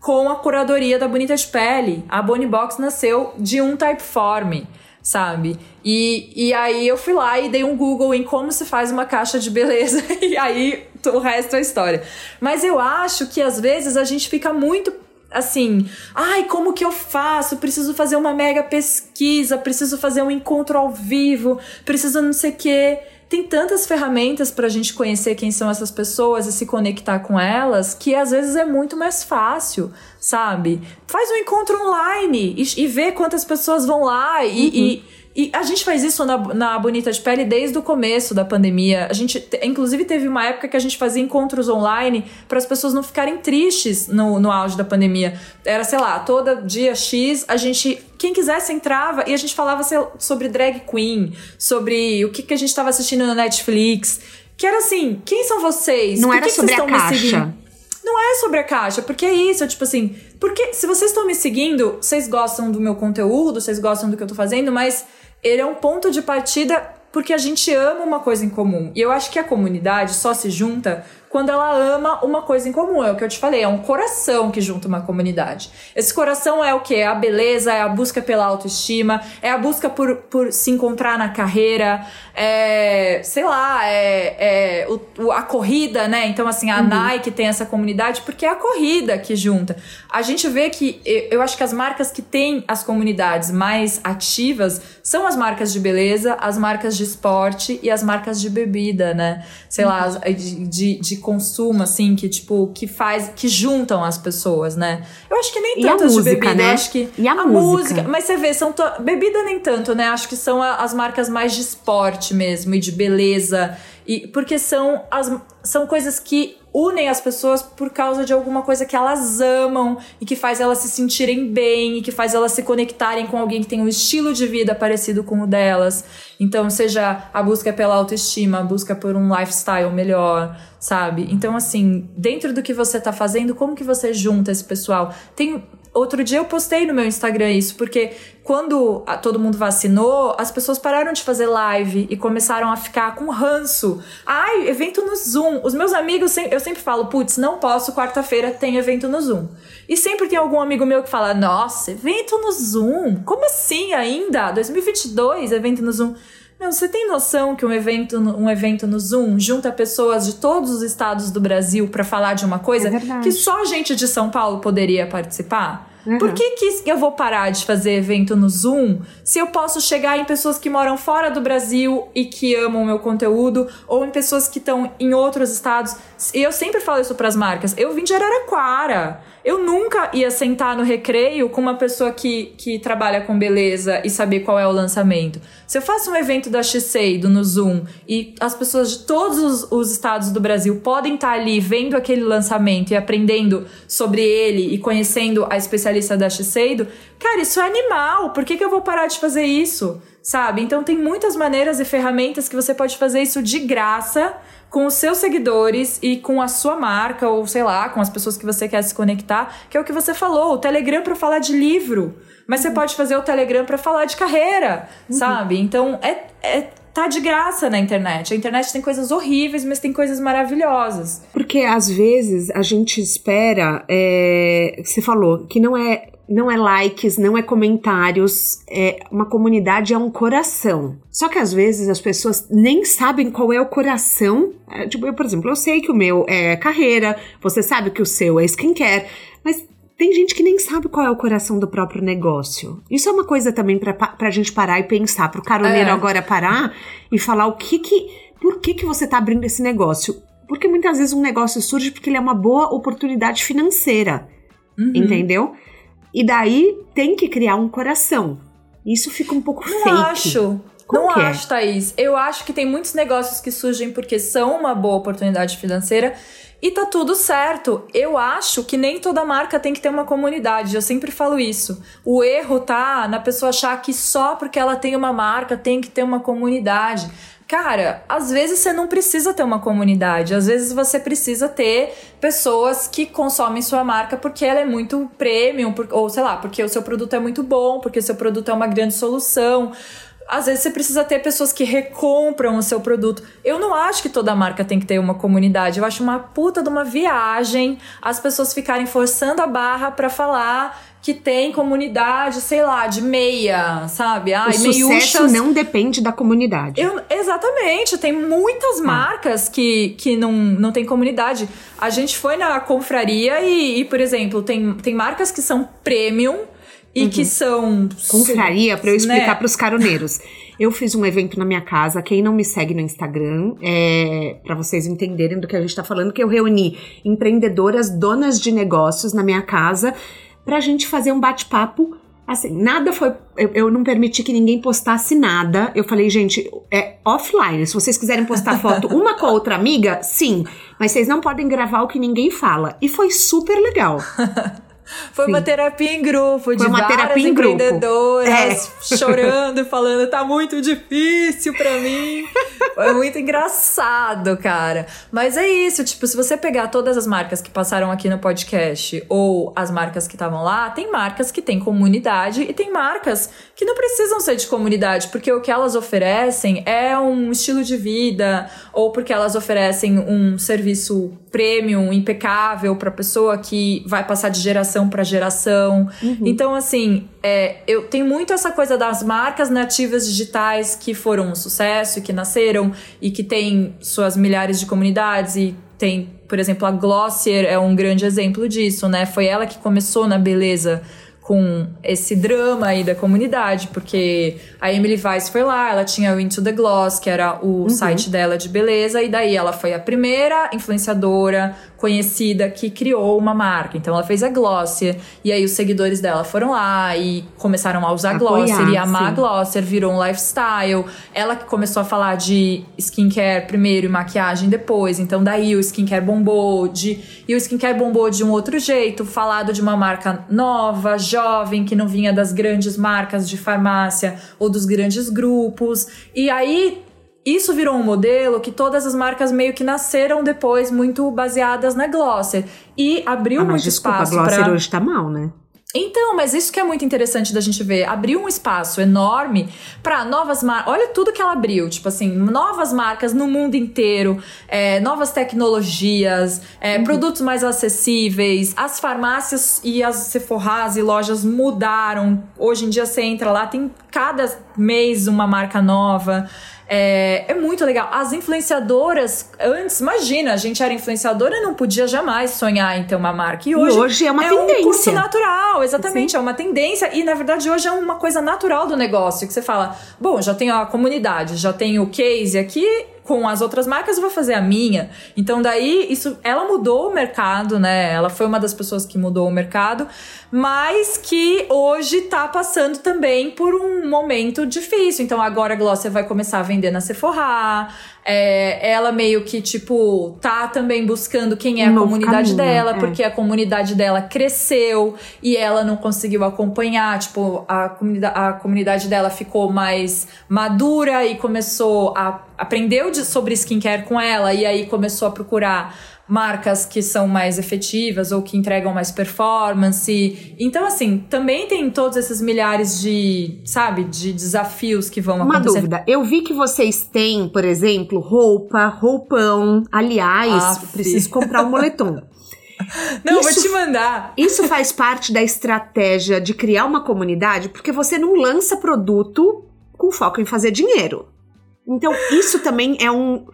com a curadoria da Bonita de Pele. A Bonnie Box nasceu de um Typeform sabe? E, e aí eu fui lá e dei um Google em como se faz uma caixa de beleza e aí o resto é história. Mas eu acho que às vezes a gente fica muito assim, ai, como que eu faço? Preciso fazer uma mega pesquisa, preciso fazer um encontro ao vivo, preciso não sei o quê. Tem tantas ferramentas para a gente conhecer quem são essas pessoas e se conectar com elas que às vezes é muito mais fácil, sabe? Faz um encontro online e, e vê quantas pessoas vão lá e, uhum. e e a gente faz isso na, na Bonita de Pele desde o começo da pandemia. A gente, inclusive, teve uma época que a gente fazia encontros online para as pessoas não ficarem tristes no, no auge da pandemia. Era, sei lá, todo dia X, a gente. Quem quisesse entrava e a gente falava sobre drag queen, sobre o que, que a gente estava assistindo no Netflix. Que era assim, quem são vocês? Não Por era que sobre que a caixa. Não é sobre a caixa, porque é isso, tipo assim, porque se vocês estão me seguindo, vocês gostam do meu conteúdo, vocês gostam do que eu tô fazendo, mas ele é um ponto de partida porque a gente ama uma coisa em comum. E eu acho que a comunidade só se junta quando ela ama uma coisa em comum. É o que eu te falei, é um coração que junta uma comunidade. Esse coração é o que? É a beleza, é a busca pela autoestima, é a busca por, por se encontrar na carreira, é, sei lá, é, é o, a corrida, né? Então, assim, a uhum. Nike tem essa comunidade porque é a corrida que junta. A gente vê que, eu acho que as marcas que têm as comunidades mais ativas são as marcas de beleza, as marcas de esporte e as marcas de bebida, né? Sei uhum. lá, de, de, de consumo, assim, que, tipo, que faz, que juntam as pessoas, né? Eu acho que nem tanto de bebida, né? eu acho que. E a, a música. música. Mas você vê, são. To... Bebida nem tanto, né? Acho que são a, as marcas mais de esporte mesmo, e de beleza. E, porque são, as, são coisas que unem as pessoas por causa de alguma coisa que elas amam e que faz elas se sentirem bem e que faz elas se conectarem com alguém que tem um estilo de vida parecido com o delas. Então, seja a busca pela autoestima, a busca por um lifestyle melhor, sabe? Então, assim, dentro do que você tá fazendo, como que você junta esse pessoal? Tem outro dia eu postei no meu Instagram isso, porque quando todo mundo vacinou, as pessoas pararam de fazer live e começaram a ficar com ranço. Ai, evento no Zoom. Os meus amigos, eu sempre falo, putz, não posso, quarta-feira tem evento no Zoom. E sempre tem algum amigo meu que fala, nossa, evento no Zoom? Como assim ainda? 2022, evento no Zoom. Meu, você tem noção que um evento, um evento no Zoom junta pessoas de todos os estados do Brasil para falar de uma coisa é que só gente de São Paulo poderia participar? Uhum. Por que, que eu vou parar de fazer evento no Zoom se eu posso chegar em pessoas que moram fora do Brasil e que amam o meu conteúdo, ou em pessoas que estão em outros estados? E eu sempre falo isso para as marcas. Eu vim de Araraquara. Eu nunca ia sentar no recreio com uma pessoa que, que trabalha com beleza e saber qual é o lançamento. Se eu faço um evento da Shiseido no Zoom e as pessoas de todos os, os estados do Brasil podem estar ali vendo aquele lançamento e aprendendo sobre ele e conhecendo a especialista da Shiseido, cara, isso é animal. Por que, que eu vou parar de fazer isso? Sabe? Então tem muitas maneiras e ferramentas que você pode fazer isso de graça com os seus seguidores e com a sua marca, ou sei lá, com as pessoas que você quer se conectar, que é o que você falou, o Telegram para falar de livro. Mas uhum. você pode fazer o Telegram para falar de carreira, uhum. sabe? Então é, é tá de graça na internet. A internet tem coisas horríveis, mas tem coisas maravilhosas. Porque às vezes a gente espera, é, você falou, que não é não é likes, não é comentários, é uma comunidade é um coração. Só que às vezes as pessoas nem sabem qual é o coração. É, tipo, eu, por exemplo, eu sei que o meu é carreira, você sabe que o seu é skincare, mas tem gente que nem sabe qual é o coração do próprio negócio. Isso é uma coisa também pra, pra gente parar e pensar, pro caroneiro é. agora parar e falar o que que. Por que, que você tá abrindo esse negócio? Porque muitas vezes um negócio surge porque ele é uma boa oportunidade financeira. Uhum. Entendeu? E daí tem que criar um coração. Isso fica um pouco não fake. acho. Como não é? acho, Thaís. Eu acho que tem muitos negócios que surgem porque são uma boa oportunidade financeira e tá tudo certo. Eu acho que nem toda marca tem que ter uma comunidade. Eu sempre falo isso. O erro tá na pessoa achar que só porque ela tem uma marca tem que ter uma comunidade. Cara, às vezes você não precisa ter uma comunidade, às vezes você precisa ter pessoas que consomem sua marca porque ela é muito premium, ou sei lá, porque o seu produto é muito bom, porque o seu produto é uma grande solução. Às vezes você precisa ter pessoas que recompram o seu produto. Eu não acho que toda marca tem que ter uma comunidade. Eu acho uma puta de uma viagem as pessoas ficarem forçando a barra para falar que tem comunidade, sei lá, de meia, sabe? Ai, o sucesso não depende da comunidade. Eu, exatamente, tem muitas ah. marcas que, que não, não tem comunidade. A gente foi na confraria e, e por exemplo, tem, tem marcas que são premium e uhum. que são. Confraria, para eu explicar né? para os caroneiros. Eu fiz um evento na minha casa. Quem não me segue no Instagram, é, para vocês entenderem do que a gente está falando, que eu reuni empreendedoras, donas de negócios na minha casa pra gente fazer um bate-papo. Assim, nada foi. Eu, eu, não permiti que ninguém postasse nada. Eu falei, gente, é offline. Se vocês quiserem postar foto uma com a outra amiga, sim. Mas vocês não podem gravar o que ninguém fala. E foi super legal. Foi Sim. uma terapia em grupo, Foi de uma várias terapia empreendedoras é. chorando, falando, tá muito difícil para mim. Foi muito engraçado, cara. Mas é isso, tipo, se você pegar todas as marcas que passaram aqui no podcast ou as marcas que estavam lá, tem marcas que têm comunidade e tem marcas que não precisam ser de comunidade, porque o que elas oferecem é um estilo de vida ou porque elas oferecem um serviço premium impecável para pessoa que vai passar de geração para geração. Uhum. Então, assim, é, eu tenho muito essa coisa das marcas nativas digitais que foram um sucesso e que nasceram e que têm suas milhares de comunidades e tem, por exemplo, a Glossier é um grande exemplo disso, né? Foi ela que começou na beleza com esse drama aí da comunidade, porque a Emily Weiss foi lá, ela tinha o Into the Gloss, que era o uhum. site dela de beleza, e daí ela foi a primeira influenciadora conhecida que criou uma marca. Então ela fez a Glossier, e aí os seguidores dela foram lá e começaram a usar Apoiar, Glossier e amar sim. Glossier, virou um lifestyle. Ela que começou a falar de skincare primeiro e maquiagem depois, então daí o skincare bombou, de, e o skincare bombou de um outro jeito, falado de uma marca nova, jovem, que não vinha das grandes marcas de farmácia ou dos grandes grupos. E aí isso virou um modelo que todas as marcas meio que nasceram depois muito baseadas na Glossier e abriu ah, mas muito desculpa, espaço a Glossier pra... hoje tá mal, né? Então, mas isso que é muito interessante da gente ver. Abriu um espaço enorme para novas marcas. Olha tudo que ela abriu. Tipo assim, novas marcas no mundo inteiro, é, novas tecnologias, é, uhum. produtos mais acessíveis. As farmácias e as Sephorás e lojas mudaram. Hoje em dia você entra lá, tem cada mês uma marca nova. É, é, muito legal. As influenciadoras, antes, imagina, a gente era influenciadora e não podia jamais sonhar em ter uma marca. E hoje, e hoje é uma é tendência. um curso natural, exatamente, Sim. é uma tendência. E na verdade hoje é uma coisa natural do negócio, que você fala, bom, já tenho a comunidade, já tenho o case aqui, com as outras marcas, eu vou fazer a minha. Então daí isso, ela mudou o mercado, né? Ela foi uma das pessoas que mudou o mercado, mas que hoje tá passando também por um momento difícil. Então agora a Glossia vai começar a vender na Sephora. É, ela meio que, tipo, tá também buscando quem é a comunidade caminho, dela, é. porque a comunidade dela cresceu e ela não conseguiu acompanhar. Tipo, a comunidade, a comunidade dela ficou mais madura e começou a. aprendeu de, sobre skincare com ela e aí começou a procurar marcas que são mais efetivas ou que entregam mais performance. Então, assim, também tem todos esses milhares de, sabe, de desafios que vão Uma acontecer. Uma dúvida. Eu vi que vocês têm, por exemplo, roupa, roupão. Aliás, ah, preciso comprar um moletom. Não, isso, vou te mandar. Isso faz parte da estratégia de criar uma comunidade, porque você não lança produto com foco em fazer dinheiro. Então, isso também é um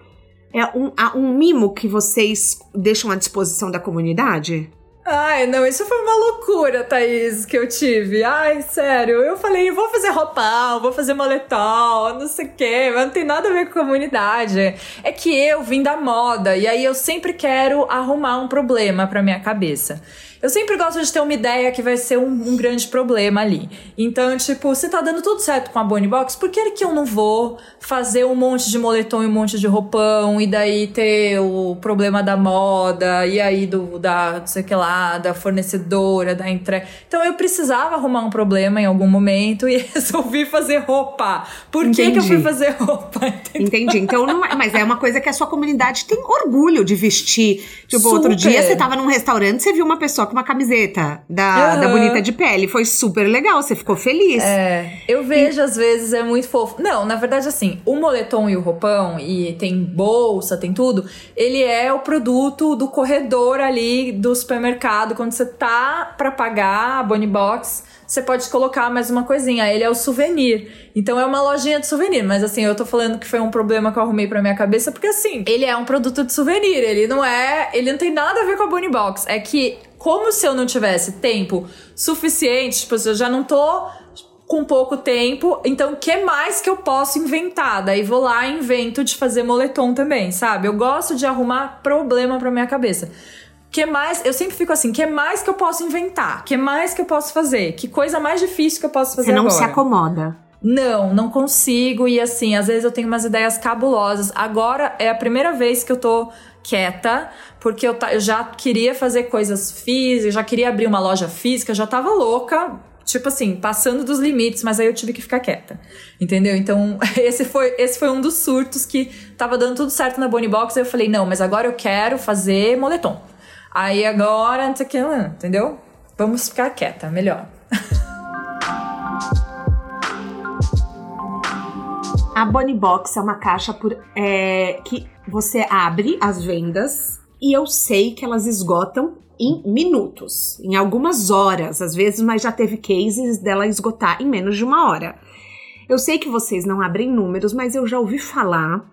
é um, um mimo que vocês deixam à disposição da comunidade? Ai, não, isso foi uma loucura, Thaís, que eu tive. Ai, sério. Eu falei, vou fazer roupão, vou fazer moletom, não sei o quê, mas não tem nada a ver com comunidade. É que eu vim da moda e aí eu sempre quero arrumar um problema pra minha cabeça. Eu sempre gosto de ter uma ideia que vai ser um, um grande problema ali. Então, tipo, se tá dando tudo certo com a Bonnie Box, por que, que eu não vou fazer um monte de moletom e um monte de roupão e daí ter o problema da moda e aí do da, não sei o que lá, da fornecedora, da entrega. Então, eu precisava arrumar um problema em algum momento e resolvi fazer roupa. Por que, que eu fui fazer roupa? Entendeu? Entendi. Então, não é, mas é uma coisa que a sua comunidade tem orgulho de vestir. Tipo, Super. outro dia você tava num restaurante, você viu uma pessoa com uma camiseta da, uhum. da Bonita de Pele. Foi super legal, você ficou feliz. É, eu vejo e... às vezes, é muito fofo. Não, na verdade, assim, o moletom e o roupão, e tem bolsa, tem tudo, ele é o produto do corredor ali do supermercado. Quando você tá pra pagar a Bonnie Box, você pode colocar mais uma coisinha. Ele é o souvenir. Então é uma lojinha de souvenir. Mas assim, eu tô falando que foi um problema que eu arrumei pra minha cabeça, porque assim, ele é um produto de souvenir. Ele não é. Ele não tem nada a ver com a Bonnie Box. É que, como se eu não tivesse tempo suficiente, tipo, eu já não tô com pouco tempo, então o que mais que eu posso inventar? Daí vou lá e invento de fazer moletom também, sabe? Eu gosto de arrumar problema pra minha cabeça que mais? Eu sempre fico assim, que mais que eu posso inventar? Que mais que eu posso fazer? Que coisa mais difícil que eu posso fazer Você não agora? se acomoda. Não, não consigo. E assim, às vezes eu tenho umas ideias cabulosas. Agora é a primeira vez que eu tô quieta, porque eu, eu já queria fazer coisas físicas, já queria abrir uma loja física, já tava louca, tipo assim, passando dos limites, mas aí eu tive que ficar quieta. Entendeu? Então, esse foi, esse foi um dos surtos que tava dando tudo certo na Bonnie Box. Aí eu falei, não, mas agora eu quero fazer moletom. Aí agora, não sei o que, entendeu? Vamos ficar quieta, melhor. A Bonnie Box é uma caixa por, é, que você abre as vendas e eu sei que elas esgotam em minutos, em algumas horas, às vezes, mas já teve cases dela esgotar em menos de uma hora. Eu sei que vocês não abrem números, mas eu já ouvi falar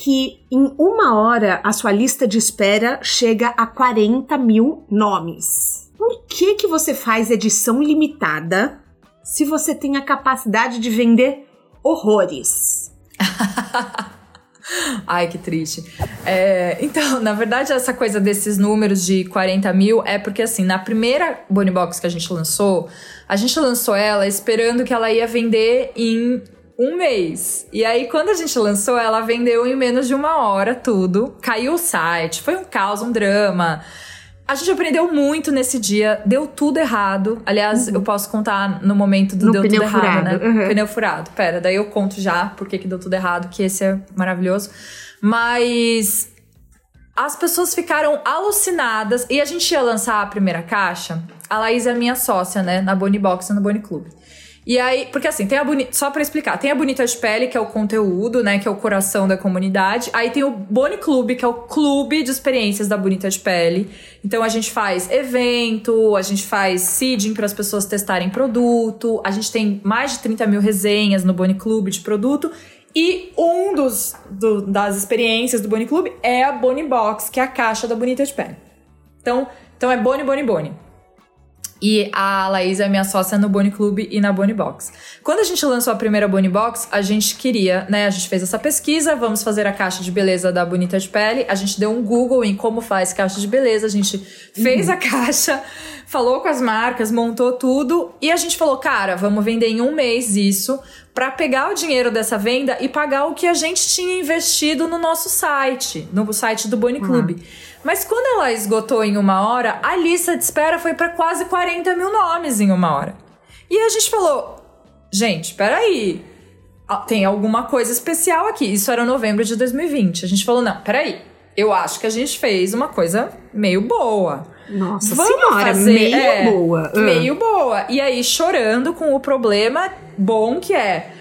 que em uma hora a sua lista de espera chega a 40 mil nomes. Por que, que você faz edição limitada se você tem a capacidade de vender horrores? Ai, que triste. É, então, na verdade, essa coisa desses números de 40 mil é porque, assim, na primeira Bonnie Box que a gente lançou, a gente lançou ela esperando que ela ia vender em um mês. E aí, quando a gente lançou, ela vendeu em menos de uma hora tudo. Caiu o site, foi um caos, um drama. A gente aprendeu muito nesse dia, deu tudo errado. Aliás, uhum. eu posso contar no momento do no deu tudo furado. errado, né? Uhum. Pneu furado. Pera, daí eu conto já porque que deu tudo errado, que esse é maravilhoso. Mas as pessoas ficaram alucinadas e a gente ia lançar a primeira caixa. A Laís é minha sócia, né, na Bonnie Box e no Bonnie Club. E aí, porque assim, tem a bonita, só para explicar, tem a Bonita de Pele, que é o conteúdo, né, que é o coração da comunidade. Aí tem o Boni Club, que é o clube de experiências da Bonita de Pele. Então a gente faz evento, a gente faz seeding para as pessoas testarem produto, a gente tem mais de 30 mil resenhas no Boni Club de produto. E um dos do, das experiências do Boni Club é a Boni Box, que é a caixa da Bonita de Pele. Então, então é Boni, Boni, Boni. E a Laís é minha sócia no Boni Club e na Boni Box. Quando a gente lançou a primeira Boni Box, a gente queria, né? A gente fez essa pesquisa, vamos fazer a caixa de beleza da Bonita de Pele. A gente deu um Google em como faz caixa de beleza, a gente fez uhum. a caixa, falou com as marcas, montou tudo e a gente falou, cara, vamos vender em um mês isso para pegar o dinheiro dessa venda e pagar o que a gente tinha investido no nosso site, no site do Boni Club. Uhum. Mas quando ela esgotou em uma hora, a lista de espera foi para quase 40 mil nomes em uma hora. E a gente falou: gente, peraí. Tem alguma coisa especial aqui. Isso era novembro de 2020. A gente falou: não, peraí. Eu acho que a gente fez uma coisa meio boa. Nossa Vamos senhora, fazer, meio é, boa. Uh. Meio boa. E aí, chorando com o problema bom que é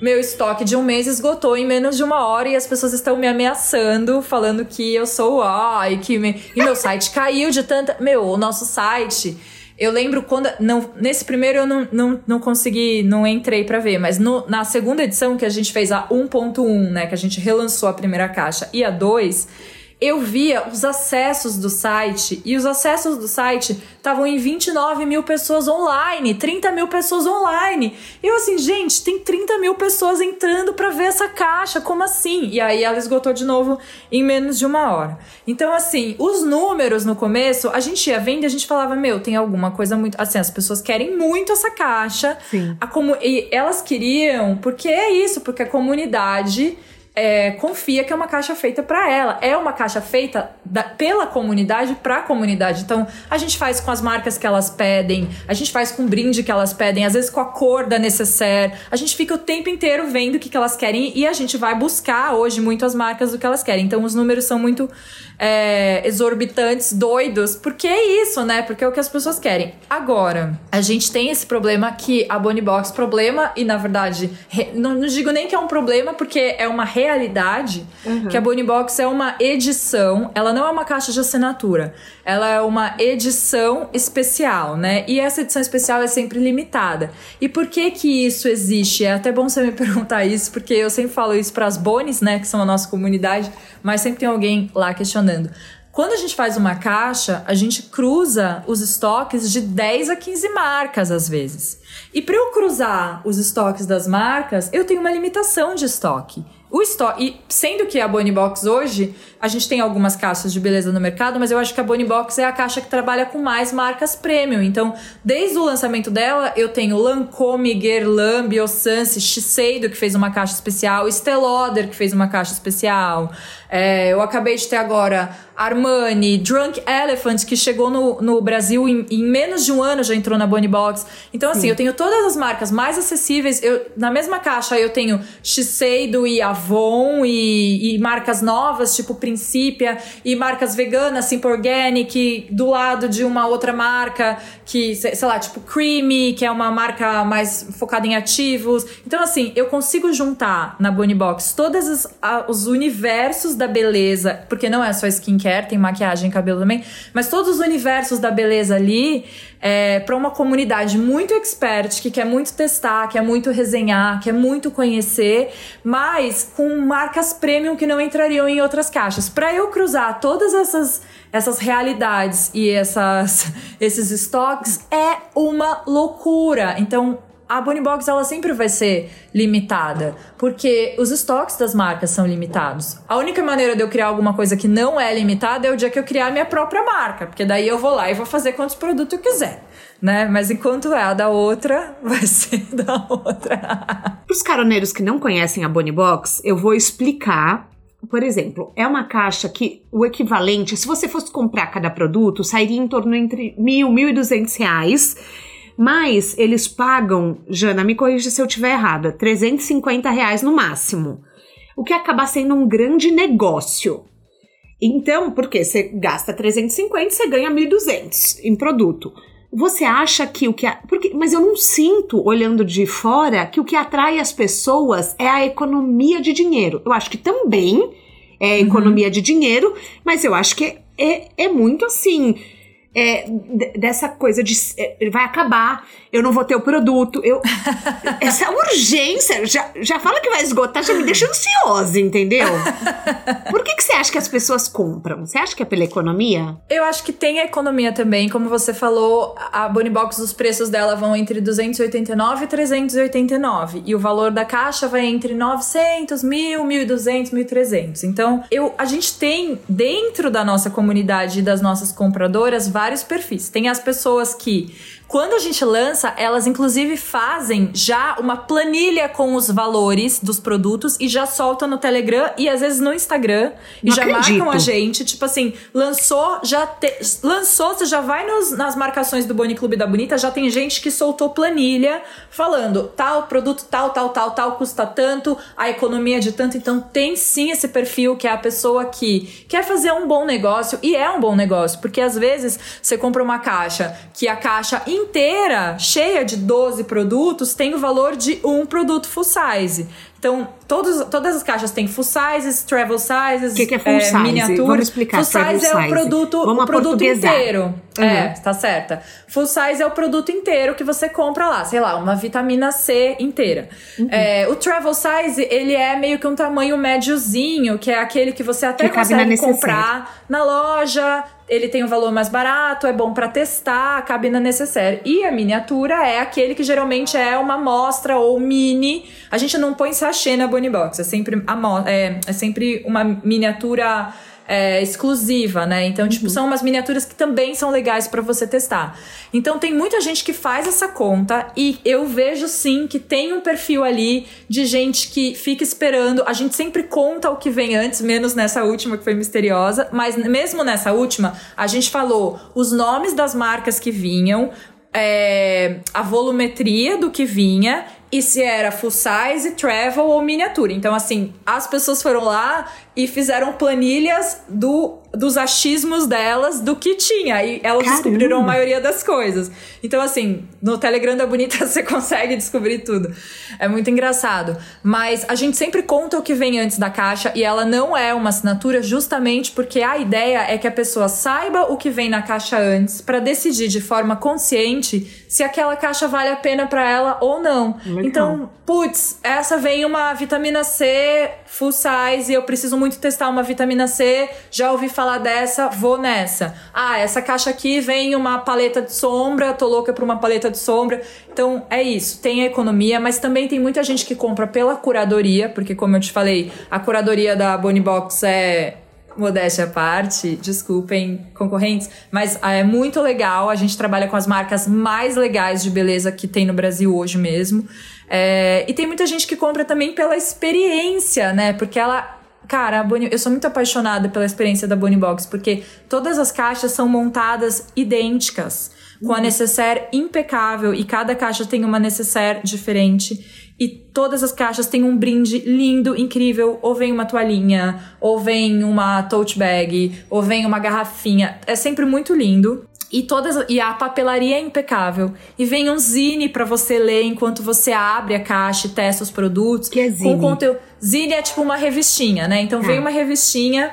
meu estoque de um mês esgotou em menos de uma hora e as pessoas estão me ameaçando, falando que eu sou ó, e que me... e meu site caiu de tanta. Meu, o nosso site. Eu lembro quando. Não, nesse primeiro eu não, não, não consegui, não entrei para ver, mas no, na segunda edição que a gente fez a 1.1, né? Que a gente relançou a primeira caixa e a 2 eu via os acessos do site e os acessos do site estavam em 29 mil pessoas online, 30 mil pessoas online. E eu assim, gente, tem 30 mil pessoas entrando para ver essa caixa, como assim? E aí ela esgotou de novo em menos de uma hora. Então, assim, os números no começo, a gente ia vendo e a gente falava, meu, tem alguma coisa muito. Assim, as pessoas querem muito essa caixa. Sim. A comu... E elas queriam, porque é isso, porque a comunidade é, confia que é uma caixa feita para ela. É uma caixa feita da, pela comunidade para a comunidade. Então, a gente faz com as marcas que elas pedem, a gente faz com o brinde que elas pedem, às vezes com a cor da necessaire. A gente fica o tempo inteiro vendo o que, que elas querem e a gente vai buscar hoje muito as marcas do que elas querem. Então, os números são muito é, exorbitantes, doidos, porque é isso, né? Porque é o que as pessoas querem. Agora, a gente tem esse problema que a Bonnie Box, problema, e na verdade, re, não, não, digo nem que é um problema, porque é uma realidade, uhum. que a Bonnie Box é uma edição, ela não é uma caixa de assinatura, ela é uma edição especial, né? E essa edição especial é sempre limitada. E por que que isso existe? É até bom você me perguntar isso, porque eu sempre falo isso para as Bonis, né, que são a nossa comunidade, mas sempre tem alguém lá questionando. Quando a gente faz uma caixa, a gente cruza os estoques de 10 a 15 marcas às vezes. E para eu cruzar os estoques das marcas, eu tenho uma limitação de estoque. O estoque, e sendo que a Bonnie Box hoje, a gente tem algumas caixas de beleza no mercado, mas eu acho que a Bonnie Box é a caixa que trabalha com mais marcas premium. Então, desde o lançamento dela, eu tenho Lancome, Guerlain, Biossance, Shiseido, que fez uma caixa especial, Stelloder, que fez uma caixa especial. É, eu acabei de ter agora Armani, Drunk Elephant, que chegou no, no Brasil em, em, menos de um ano, já entrou na Bonnie Box. Então, assim, Sim. eu tenho todas as marcas mais acessíveis. Eu, na mesma caixa, eu tenho Shiseido e Avon e, e marcas novas, tipo Principia, e marcas veganas, Simple Organic, do lado de uma outra marca que, sei lá, tipo Creamy, que é uma marca mais focada em ativos. Então, assim, eu consigo juntar na Bonnie Box todos os universos da beleza, porque não é só skincare, tem maquiagem e cabelo também, mas todos os universos da beleza ali é, para uma comunidade muito expert, que quer muito testar, quer muito resenhar, quer muito conhecer, mas com marcas premium que não entrariam em outras caixas. Para eu cruzar todas essas essas realidades e essas, esses estoques é uma loucura. Então, a Bonnie Box ela sempre vai ser limitada, porque os estoques das marcas são limitados. A única maneira de eu criar alguma coisa que não é limitada é o dia que eu criar minha própria marca, porque daí eu vou lá e vou fazer quantos produtos eu quiser, né? Mas enquanto é a da outra, vai ser da outra. Para os caroneiros que não conhecem a Bonnie Box, eu vou explicar por exemplo, é uma caixa que o equivalente, se você fosse comprar cada produto, sairia em torno entre mil, mil e duzentos reais mas eles pagam, Jana, me corrija se eu estiver errada, 350 reais no máximo. O que acaba sendo um grande negócio. Então, porque você gasta 350, você ganha 1.200 em produto. Você acha que o que. Porque, mas eu não sinto, olhando de fora, que o que atrai as pessoas é a economia de dinheiro. Eu acho que também é economia uhum. de dinheiro, mas eu acho que é, é, é muito assim é, dessa coisa de é, vai acabar, eu não vou ter o produto. Eu, essa urgência, já, já fala que vai esgotar, já me deixa ansiosa, entendeu? Por que, que você acha que as pessoas compram? Você acha que é pela economia? Eu acho que tem a economia também, como você falou, a Bonnie Box, os preços dela vão entre 289 e 389. E o valor da caixa vai entre 900, 1000, 1200, 1300. Então, eu, a gente tem dentro da nossa comunidade e das nossas compradoras vários perfis. Tem as pessoas que quando a gente lança, elas inclusive fazem já uma planilha com os valores dos produtos e já soltam no Telegram e às vezes no Instagram e já acredito. marcam a gente, tipo assim, lançou, já te, lançou, você já vai nos, nas marcações do Boni Clube da Bonita, já tem gente que soltou planilha falando, tal produto tal, tal, tal, tal custa tanto, a economia é de tanto, então tem sim esse perfil que é a pessoa que quer fazer um bom negócio e é um bom negócio, porque às vezes você compra uma caixa que a caixa inteira, cheia de 12 produtos, tem o valor de um produto full size. Então, todos, todas as caixas têm full sizes, travel sizes, que que é full é, size? miniatura. Vamos explicar. Full size é o produto, Vamos o produto inteiro. Uhum. É, tá certa. Full size é o produto inteiro que você compra lá, sei lá, uma vitamina C inteira. Uhum. É, o travel size, ele é meio que um tamanho médiozinho, que é aquele que você até que consegue comprar na loja, ele tem um valor mais barato, é bom para testar, cabe na necessaire. E a miniatura é aquele que geralmente é uma amostra ou mini. A gente não põe sachê na Bonnie Box, é sempre, é, é sempre uma miniatura é, exclusiva, né? Então, tipo, uhum. tipo, são umas miniaturas que também são legais para você testar. Então, tem muita gente que faz essa conta e eu vejo sim que tem um perfil ali de gente que fica esperando. A gente sempre conta o que vem antes, menos nessa última que foi misteriosa, mas mesmo nessa última, a gente falou os nomes das marcas que vinham, é, a volumetria do que vinha e se era full size, travel ou miniatura. Então, assim, as pessoas foram lá e fizeram planilhas do, dos achismos delas do que tinha. E elas Caramba. descobriram a maioria das coisas. Então, assim, no Telegram da Bonita você consegue descobrir tudo. É muito engraçado. Mas a gente sempre conta o que vem antes da caixa e ela não é uma assinatura justamente porque a ideia é que a pessoa saiba o que vem na caixa antes para decidir de forma consciente se aquela caixa vale a pena para ela ou não. Legal. Então, putz, essa vem uma vitamina C full size e eu preciso muito testar uma vitamina C, já ouvi falar dessa, vou nessa. Ah, essa caixa aqui vem uma paleta de sombra, tô louca por uma paleta de sombra. Então, é isso, tem a economia, mas também tem muita gente que compra pela curadoria, porque como eu te falei, a curadoria da Bonnie Box é modéstia à parte, desculpem concorrentes, mas ah, é muito legal. A gente trabalha com as marcas mais legais de beleza que tem no Brasil hoje mesmo. É, e tem muita gente que compra também pela experiência, né? Porque ela. Cara, Bonnie, eu sou muito apaixonada pela experiência da Bonnie Box, porque todas as caixas são montadas idênticas, com a uhum. necessaire impecável e cada caixa tem uma necessaire diferente. E todas as caixas têm um brinde lindo, incrível. Ou vem uma toalhinha, ou vem uma tote bag, ou vem uma garrafinha. É sempre muito lindo. E todas e a papelaria é impecável. E vem um zine para você ler enquanto você abre a caixa e testa os produtos. Que é zine? Com conteúdo. Zine é tipo uma revistinha, né? Então vem ah. uma revistinha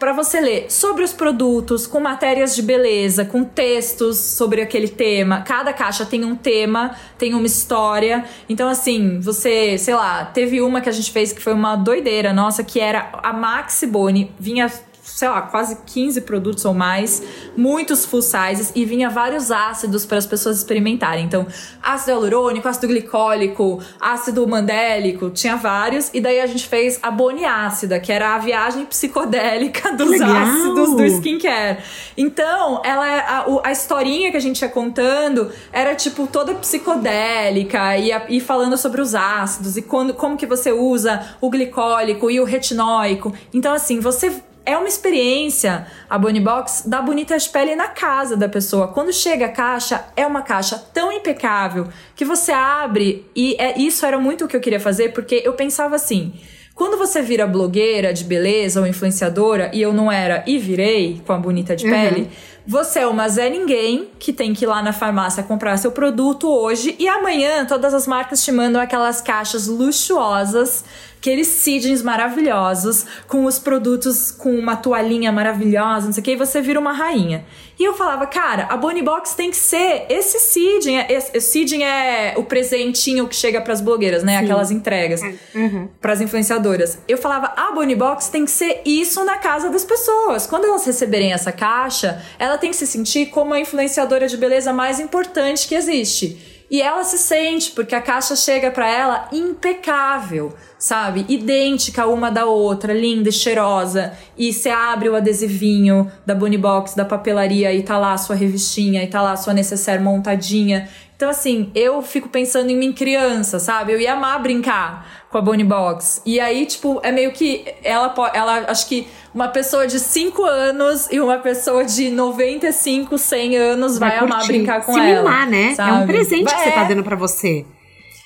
para você ler sobre os produtos, com matérias de beleza, com textos sobre aquele tema. Cada caixa tem um tema, tem uma história. Então, assim, você, sei lá, teve uma que a gente fez que foi uma doideira nossa, que era a Maxi Boni. Vinha sei lá, quase 15 produtos ou mais, muitos full sizes e vinha vários ácidos para as pessoas experimentarem. Então, ácido hialurônico, ácido glicólico, ácido mandélico, tinha vários. E daí a gente fez a Boni Ácida, que era a viagem psicodélica dos Legal. ácidos do skincare. Então, ela é a, a historinha que a gente ia contando era tipo toda psicodélica e, a, e falando sobre os ácidos e quando, como que você usa o glicólico e o retinóico. Então, assim, você é uma experiência, a Bonnie Box, da bonita de pele na casa da pessoa. Quando chega a caixa, é uma caixa tão impecável que você abre e é, isso era muito o que eu queria fazer, porque eu pensava assim. Quando você vira blogueira de beleza ou influenciadora, e eu não era e virei com a bonita de uhum. pele, você é uma Zé Ninguém que tem que ir lá na farmácia comprar seu produto hoje e amanhã todas as marcas te mandam aquelas caixas luxuosas aqueles seedings maravilhosos, com os produtos com uma toalhinha maravilhosa, não sei o que, e você vira uma rainha. E eu falava, cara, a Bonnie Box tem que ser esse seeding. É, esse, seeding é o presentinho que chega pras blogueiras, né? Sim. Aquelas entregas é, uhum. pras influenciadoras. Eu falava, a Bonnie Box tem que ser isso na casa das pessoas. Quando elas receberem essa caixa, ela tem que se sentir como a influenciadora de beleza mais importante que existe. E ela se sente, porque a caixa chega para ela impecável, sabe? Idêntica uma da outra, linda e cheirosa. E você abre o adesivinho da Bunny Box, da papelaria, e tá lá a sua revistinha, e tá lá a sua necessaire montadinha. Então, assim, eu fico pensando em mim criança, sabe? Eu ia amar brincar com a Bonnie Box. E aí, tipo, é meio que ela ela acho que uma pessoa de 5 anos e uma pessoa de 95, 100 anos vai, vai amar brincar com Se ela. Mimar, né? Sabe? É um presente vai, que você tá dando para você.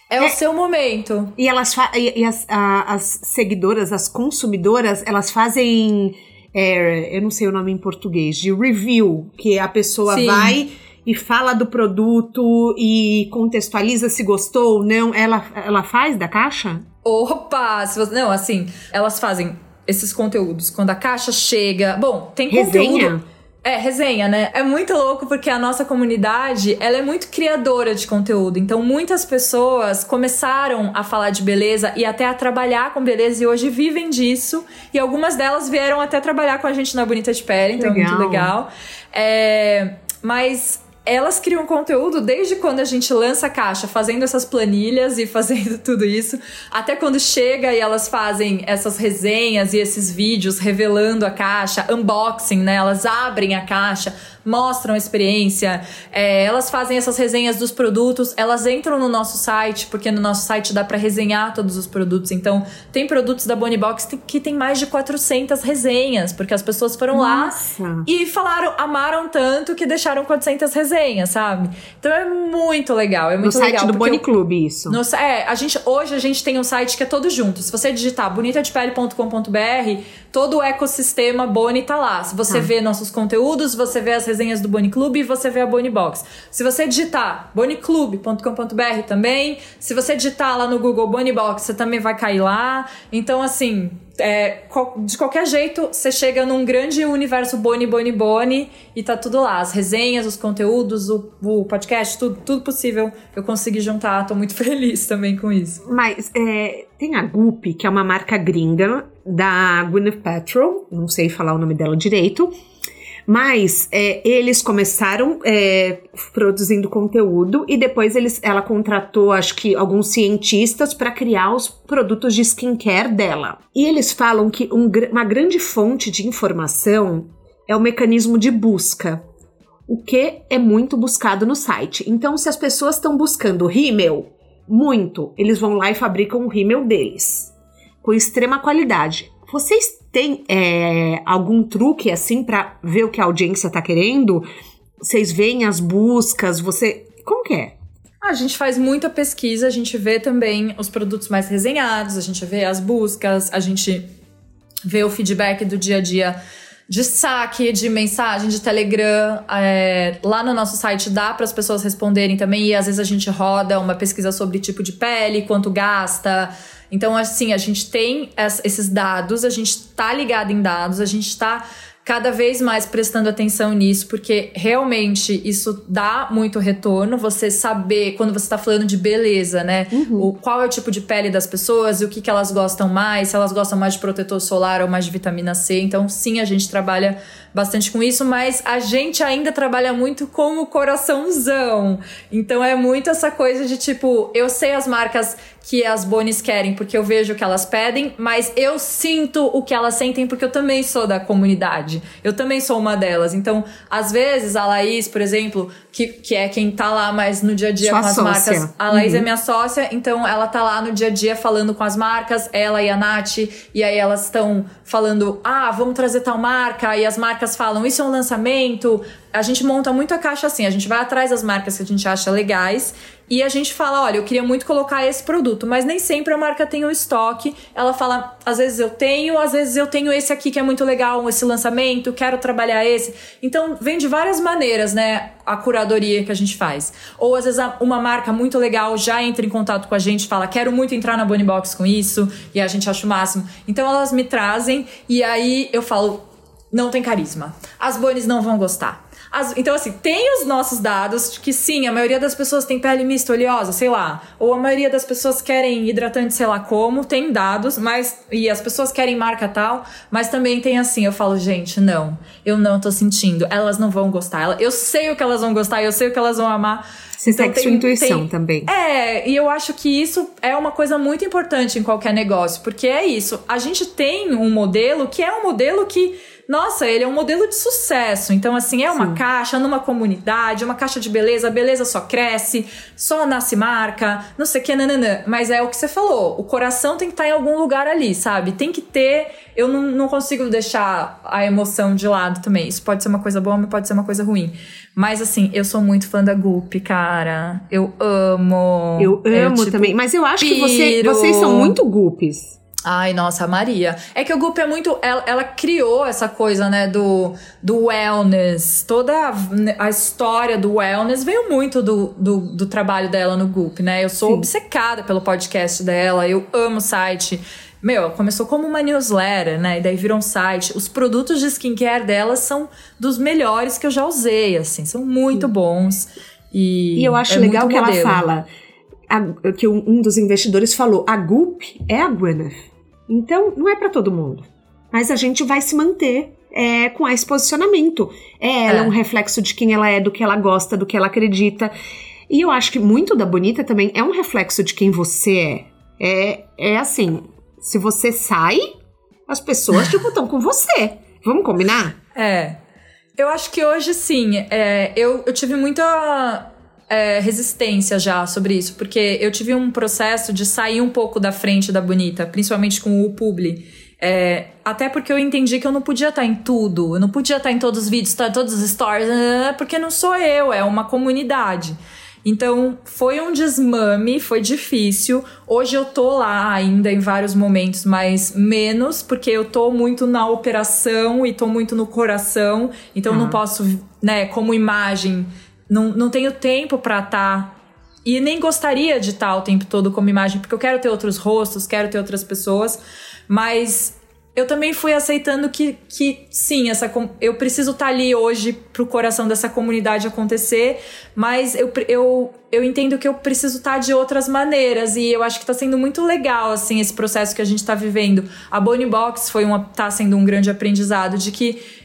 É, é, o seu momento. E elas e, e as, a, as seguidoras, as consumidoras, elas fazem é, eu não sei o nome em português, de review, que a pessoa Sim. vai e fala do produto e contextualiza se gostou ou não. Ela, ela faz da caixa? Opa! Se você, não, assim, elas fazem esses conteúdos quando a caixa chega. Bom, tem resenha. conteúdo. É, resenha, né? É muito louco porque a nossa comunidade, ela é muito criadora de conteúdo. Então, muitas pessoas começaram a falar de beleza e até a trabalhar com beleza e hoje vivem disso. E algumas delas vieram até trabalhar com a gente na Bonita de Pele, então legal. é muito legal. É, mas elas criam conteúdo desde quando a gente lança a caixa, fazendo essas planilhas e fazendo tudo isso, até quando chega e elas fazem essas resenhas e esses vídeos revelando a caixa, unboxing, né? Elas abrem a caixa, mostram a experiência, é, elas fazem essas resenhas dos produtos, elas entram no nosso site, porque no nosso site dá para resenhar todos os produtos. Então, tem produtos da Bonnie Box que tem mais de 400 resenhas, porque as pessoas foram Nossa. lá e falaram, amaram tanto que deixaram 400 resenhas, sabe? Então é muito legal, é muito no legal. No site do Bonnie Club, isso. No, é, a gente, hoje a gente tem um site que é todo junto. Se você digitar bonitadepele.com.br, todo o ecossistema Boni tá lá. Se você ah. vê nossos conteúdos, você vê as resenhas do Boni Club e você vê a Boni Box. Se você digitar boniclub.com.br também, se você digitar lá no Google Boni Box, você também vai cair lá. Então, assim, é, de qualquer jeito, você chega num grande universo Boni, Boni, Boni e tá tudo lá. As resenhas, os conteúdos, o, o podcast, tudo, tudo possível eu consegui juntar. Tô muito feliz também com isso. Mas é, tem a Goop, que é uma marca gringa da Gwyneth Paltrow, não sei falar o nome dela direito, mas é, eles começaram é, produzindo conteúdo e depois eles, ela contratou, acho que, alguns cientistas para criar os produtos de skincare dela. E eles falam que um, uma grande fonte de informação é o mecanismo de busca, o que é muito buscado no site. Então, se as pessoas estão buscando rímel, muito, eles vão lá e fabricam o rímel deles com extrema qualidade. Vocês têm é, algum truque assim para ver o que a audiência tá querendo? Vocês veem as buscas? Você. Como que é? A gente faz muita pesquisa, a gente vê também os produtos mais resenhados, a gente vê as buscas, a gente vê o feedback do dia a dia de saque, de mensagem, de Telegram. É, lá no nosso site dá para as pessoas responderem também. E às vezes a gente roda uma pesquisa sobre tipo de pele, quanto gasta, então, assim, a gente tem esses dados, a gente está ligado em dados, a gente está cada vez mais prestando atenção nisso, porque realmente isso dá muito retorno. Você saber, quando você está falando de beleza, né? Uhum. O, qual é o tipo de pele das pessoas e o que, que elas gostam mais, se elas gostam mais de protetor solar ou mais de vitamina C. Então, sim, a gente trabalha bastante com isso, mas a gente ainda trabalha muito com o coraçãozão. Então é muito essa coisa de tipo, eu sei as marcas que as Bonis querem porque eu vejo o que elas pedem, mas eu sinto o que elas sentem porque eu também sou da comunidade. Eu também sou uma delas. Então, às vezes, a Laís, por exemplo, que, que é quem tá lá mais no dia a dia Sua com as sócia. marcas. A Laís é uhum. é minha sócia, então ela tá lá no dia a dia falando com as marcas, ela e a Nath, e aí elas estão falando: ah, vamos trazer tal marca, e as marcas falam: isso é um lançamento. A gente monta muito a caixa assim, a gente vai atrás das marcas que a gente acha legais e a gente fala, olha, eu queria muito colocar esse produto, mas nem sempre a marca tem o estoque. Ela fala, às vezes eu tenho, às vezes eu tenho esse aqui que é muito legal, esse lançamento, quero trabalhar esse. Então, vem de várias maneiras, né, a curadoria que a gente faz. Ou às vezes uma marca muito legal já entra em contato com a gente, fala, quero muito entrar na Bonnie Box com isso, e a gente acha o máximo. Então, elas me trazem e aí eu falo, não tem carisma. As Bonis não vão gostar. As, então, assim, tem os nossos dados que sim, a maioria das pessoas tem pele mista oleosa, sei lá. Ou a maioria das pessoas querem hidratante, sei lá como, tem dados, mas. E as pessoas querem marca tal, mas também tem assim, eu falo, gente, não, eu não tô sentindo. Elas não vão gostar. Eu sei o que elas vão gostar, eu sei o que elas vão amar. Você então, segue tem, sua intuição tem, também. É, e eu acho que isso é uma coisa muito importante em qualquer negócio, porque é isso. A gente tem um modelo que é um modelo que nossa, ele é um modelo de sucesso. Então, assim, é uma Sim. caixa numa comunidade, uma caixa de beleza, a beleza só cresce, só nasce marca, não sei o que, nananã. Mas é o que você falou, o coração tem que estar tá em algum lugar ali, sabe? Tem que ter. Eu não, não consigo deixar a emoção de lado também. Isso pode ser uma coisa boa, mas pode ser uma coisa ruim. Mas assim, eu sou muito fã da Goop, cara. Eu amo. Eu amo eu, tipo, também. Mas eu acho piro. que você, vocês são muito Goops. Ai, nossa, a Maria. É que o Goop é muito. Ela, ela, criou essa coisa, né, do, do wellness. Toda a, a história do wellness veio muito do, do, do, trabalho dela no Goop, né? Eu sou Sim. obcecada pelo podcast dela, eu amo o site. Meu, começou como uma newsletter, né? E daí virou um site. Os produtos de skincare dela são dos melhores que eu já usei, assim, são muito Sim. bons. E, e eu acho é legal que modelo. ela fala. A, que um dos investidores falou: a Goop é a Gwyneth. Então, não é para todo mundo. Mas a gente vai se manter é, com esse posicionamento. É, ela é. é um reflexo de quem ela é, do que ela gosta, do que ela acredita. E eu acho que muito da Bonita também é um reflexo de quem você é. É, é assim, se você sai, as pessoas, tipo, estão com você. Vamos combinar? É. Eu acho que hoje, sim. É, eu, eu tive muita é, resistência já sobre isso, porque eu tive um processo de sair um pouco da frente da Bonita, principalmente com o Publi. É, até porque eu entendi que eu não podia estar em tudo, eu não podia estar em todos os vídeos, estar em todos os stories, porque não sou eu, é uma comunidade. Então, foi um desmame, foi difícil. Hoje eu tô lá ainda em vários momentos, mas menos, porque eu tô muito na operação e tô muito no coração. Então, uhum. não posso, né, como imagem, não, não tenho tempo para estar. Tá, e nem gostaria de estar tá o tempo todo como imagem, porque eu quero ter outros rostos, quero ter outras pessoas. Mas eu também fui aceitando que, que sim, essa, eu preciso estar tá ali hoje pro coração dessa comunidade acontecer, mas eu, eu, eu entendo que eu preciso estar de outras maneiras e eu acho que está sendo muito legal, assim, esse processo que a gente está vivendo. A Bonnie Box foi uma, tá sendo um grande aprendizado de que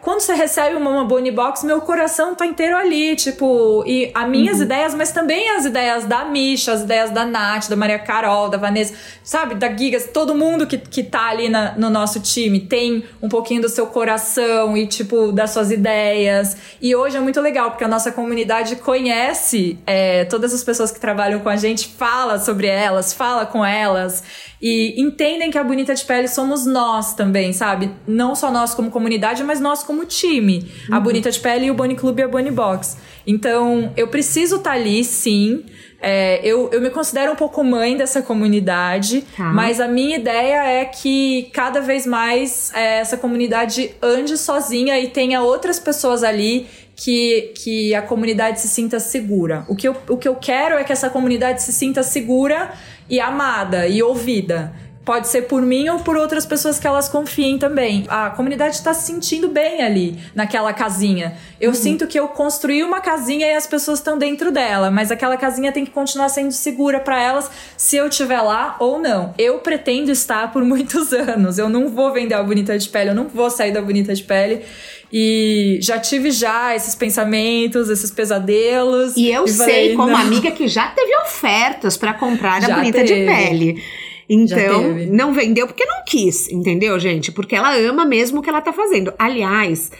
quando você recebe uma, Bonnie Box, meu coração tá inteiro ali, tipo, e as minhas uhum. ideias, mas também as ideias da Misha, as ideias da Nath, da Maria Carol, da Vanessa, sabe, da Gigas, todo mundo que, que tá ali na, no nosso time tem um pouquinho do seu coração e, tipo, das suas ideias. E hoje é muito legal, porque a nossa comunidade conhece é, todas as pessoas que trabalham com a gente, fala sobre elas, fala com elas. E entendem que a Bonita de Pele somos nós também, sabe? Não só nós como comunidade, mas nós como time. Uhum. A Bonita de Pele e o Bonnie Club e a Bonnie Box. Então, eu preciso estar tá ali, sim. É, eu, eu me considero um pouco mãe dessa comunidade, tá. mas a minha ideia é que cada vez mais é, essa comunidade ande sozinha e tenha outras pessoas ali que, que a comunidade se sinta segura. O que, eu, o que eu quero é que essa comunidade se sinta segura e amada e ouvida. Pode ser por mim ou por outras pessoas que elas confiem também. A comunidade está se sentindo bem ali, naquela casinha. Eu uhum. sinto que eu construí uma casinha e as pessoas estão dentro dela, mas aquela casinha tem que continuar sendo segura para elas se eu estiver lá ou não. Eu pretendo estar por muitos anos. Eu não vou vender a Bonita de Pele, eu não vou sair da Bonita de Pele. E já tive já esses pensamentos, esses pesadelos. E eu e sei, falei, como não. amiga, que já teve ofertas para comprar a bonita teve. de pele. Então, não vendeu porque não quis, entendeu, gente? Porque ela ama mesmo o que ela tá fazendo. Aliás,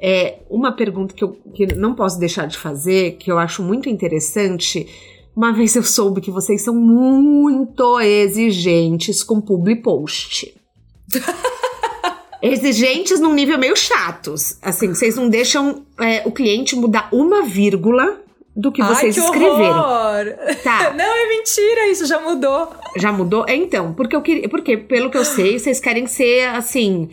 é, uma pergunta que eu que não posso deixar de fazer, que eu acho muito interessante. Uma vez eu soube que vocês são muito exigentes com public post. exigentes num nível meio chatos. Assim, vocês não deixam é, o cliente mudar uma vírgula do que vocês Ai, que escreveram. Horror. Tá. Não, é mentira, isso já mudou. Já mudou? É, então, porque eu queria. Porque, pelo que eu sei, vocês querem ser assim.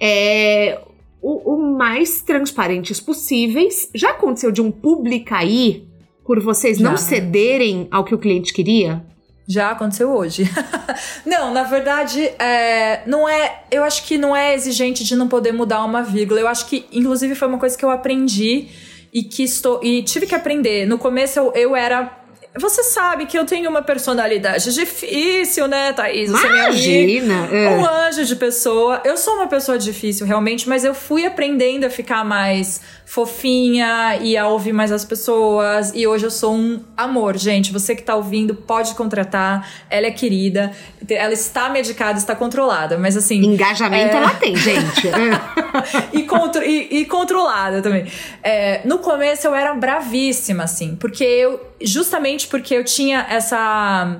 É, o, o mais transparentes possíveis. Já aconteceu de um publi cair por vocês não Já. cederem ao que o cliente queria? Já aconteceu hoje. não, na verdade, é, não é. Eu acho que não é exigente de não poder mudar uma vírgula. Eu acho que, inclusive, foi uma coisa que eu aprendi e que estou. E tive que aprender. No começo eu, eu era. Você sabe que eu tenho uma personalidade difícil, né, Thaís? Você é. Imagina! é. Um anjo de pessoa. Eu sou uma pessoa difícil, realmente, mas eu fui aprendendo a ficar mais fofinha e a ouvir mais as pessoas. E hoje eu sou um amor, gente. Você que tá ouvindo, pode contratar. Ela é querida. Ela está medicada, está controlada. Mas assim. Engajamento é- ela tem, gente. E, contro- e- e controlada também. É, no começo eu era bravíssima, assim, porque eu. Justamente porque eu tinha essa.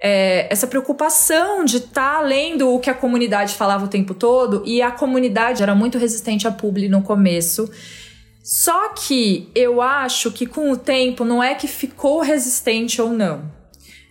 é, essa preocupação de estar lendo o que a comunidade falava o tempo todo, e a comunidade era muito resistente a publi no começo. Só que eu acho que com o tempo não é que ficou resistente ou não.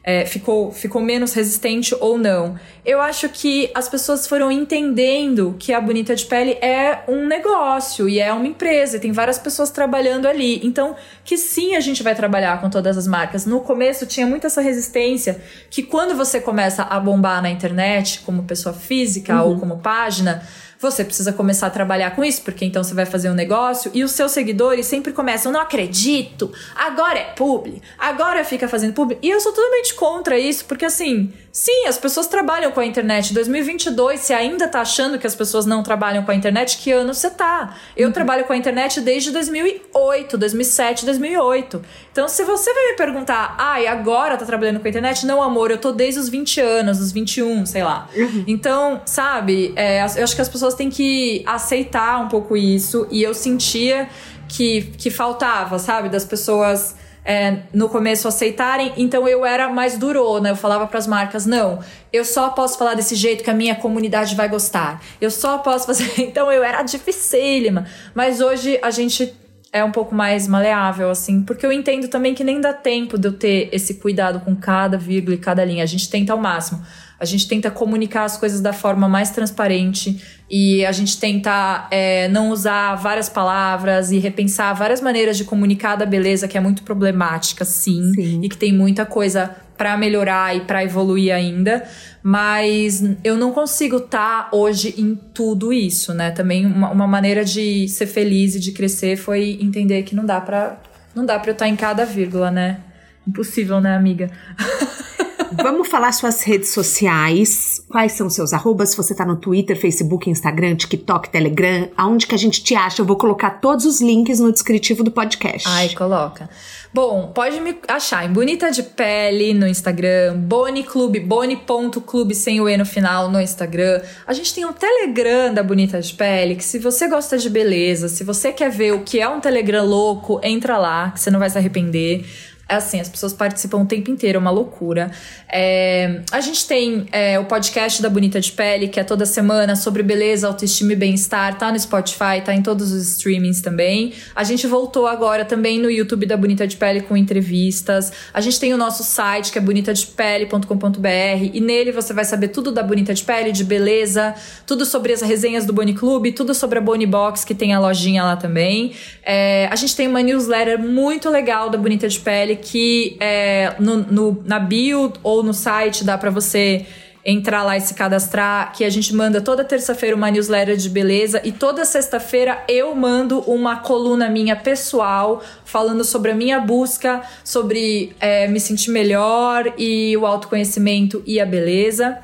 É, ficou, ficou menos resistente ou não. Eu acho que as pessoas foram entendendo que a Bonita de Pele é um negócio e é uma empresa, e tem várias pessoas trabalhando ali. Então, que sim, a gente vai trabalhar com todas as marcas. No começo tinha muito essa resistência que quando você começa a bombar na internet, como pessoa física ou como página, você precisa começar a trabalhar com isso, porque então você vai fazer um negócio e os seus seguidores sempre começam, não acredito, agora é publi, agora fica fazendo publi. E eu sou totalmente contra isso, porque assim, sim, as pessoas trabalham com a internet. 2022, você ainda tá achando que as pessoas não trabalham com a internet, que ano você tá? Eu trabalho com a internet desde 2008, 2007, 2008. Então, se você vai me perguntar, ai, agora tá trabalhando com a internet? Não, amor, eu tô desde os 20 anos, os 21, sei lá. Então, sabe, é, eu acho que as pessoas têm que aceitar um pouco isso. E eu sentia que, que faltava, sabe, das pessoas. é, no começo aceitarem, então eu era mais durona. Eu falava pras marcas: não, eu só posso falar desse jeito que a minha comunidade vai gostar. Eu só posso fazer. Então eu era dificílima. Mas hoje a gente é um pouco mais maleável, assim, porque eu entendo também que nem dá tempo de eu ter esse cuidado com cada vírgula e cada linha. A gente tenta ao máximo. A gente tenta comunicar as coisas da forma mais transparente e a gente tenta é, não usar várias palavras e repensar várias maneiras de comunicar da beleza que é muito problemática, sim, Sim. e que tem muita coisa pra melhorar e pra evoluir ainda, mas eu não consigo estar hoje em tudo isso, né? Também uma, uma maneira de ser feliz e de crescer foi entender que não dá pra não dá para eu estar em cada vírgula, né? Impossível, né, amiga? Vamos falar suas redes sociais. Quais são seus arrobas? Se você tá no Twitter, Facebook, Instagram, TikTok, Telegram, aonde que a gente te acha? Eu vou colocar todos os links no descritivo do podcast. Ai, coloca. Bom, pode me achar em Bonita de Pele no Instagram, Boni Clube, boni.clube sem o E no final no Instagram. A gente tem um Telegram da Bonita de Pele, que se você gosta de beleza, se você quer ver o que é um Telegram louco, entra lá, que você não vai se arrepender. Assim, as pessoas participam o tempo inteiro, é uma loucura. É, a gente tem é, o podcast da Bonita de Pele, que é toda semana sobre beleza, autoestima e bem-estar. Tá no Spotify, tá em todos os streamings também. A gente voltou agora também no YouTube da Bonita de Pele com entrevistas. A gente tem o nosso site, que é bonitadepele.com.br, e nele você vai saber tudo da Bonita de Pele, de beleza, tudo sobre as resenhas do Boni Clube, tudo sobre a Boni Box, que tem a lojinha lá também. É, a gente tem uma newsletter muito legal da Bonita de Pele, que é, no, no- na bio ou no site dá pra você entrar lá e se cadastrar, que a gente manda toda terça-feira uma newsletter de beleza e toda sexta-feira eu mando uma coluna minha pessoal falando sobre a minha busca, sobre é, me sentir melhor e o autoconhecimento e a beleza.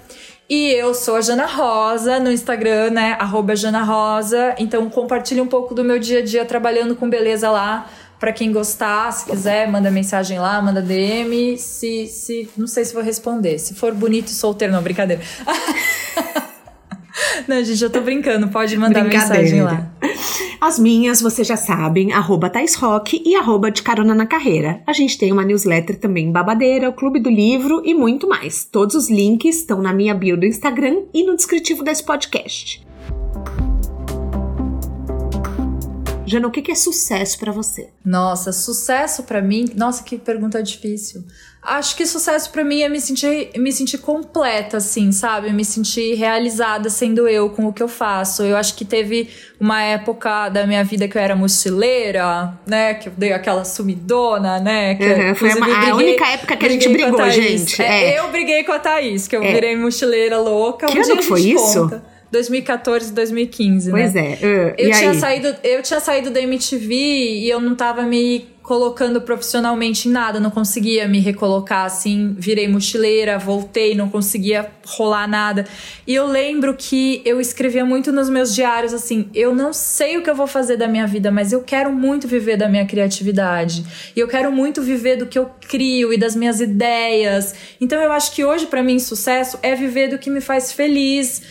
E eu sou a Jana Rosa no Instagram, né? Arroba Jana Rosa. Então compartilhe um pouco do meu dia a dia trabalhando com beleza lá. Pra quem gostar, se quiser, manda mensagem lá, manda DM. Se, se, não sei se vou responder. Se for bonito e solteiro, não, brincadeira. não, gente, eu tô brincando. Pode mandar mensagem lá. As minhas, vocês já sabem, arroba Thais Rock e arroba de carona na carreira. A gente tem uma newsletter também babadeira, o Clube do Livro e muito mais. Todos os links estão na minha bio do Instagram e no descritivo desse podcast. Jana, o que, é sucesso para você? Nossa, sucesso para mim. Nossa, que pergunta difícil. Acho que sucesso para mim é me sentir, me sentir completa, assim, sabe? Me sentir realizada sendo eu com o que eu faço. Eu acho que teve uma época da minha vida que eu era mochileira, né? Que eu dei aquela sumidona, né? Que, uhum, foi uma, briguei, a única época que a gente brigou, gente. É, é. Eu briguei com a Thaís, que eu é. virei mochileira louca. Que um ano que foi isso? Conta. 2014, 2015, pois né? Pois é. Uh, eu, tinha aí? saído, eu tinha saído da MTV e eu não tava me colocando profissionalmente em nada, não conseguia me recolocar assim, virei mochileira, voltei, não conseguia rolar nada. E eu lembro que eu escrevia muito nos meus diários assim: eu não sei o que eu vou fazer da minha vida, mas eu quero muito viver da minha criatividade. E eu quero muito viver do que eu crio e das minhas ideias. Então eu acho que hoje para mim sucesso é viver do que me faz feliz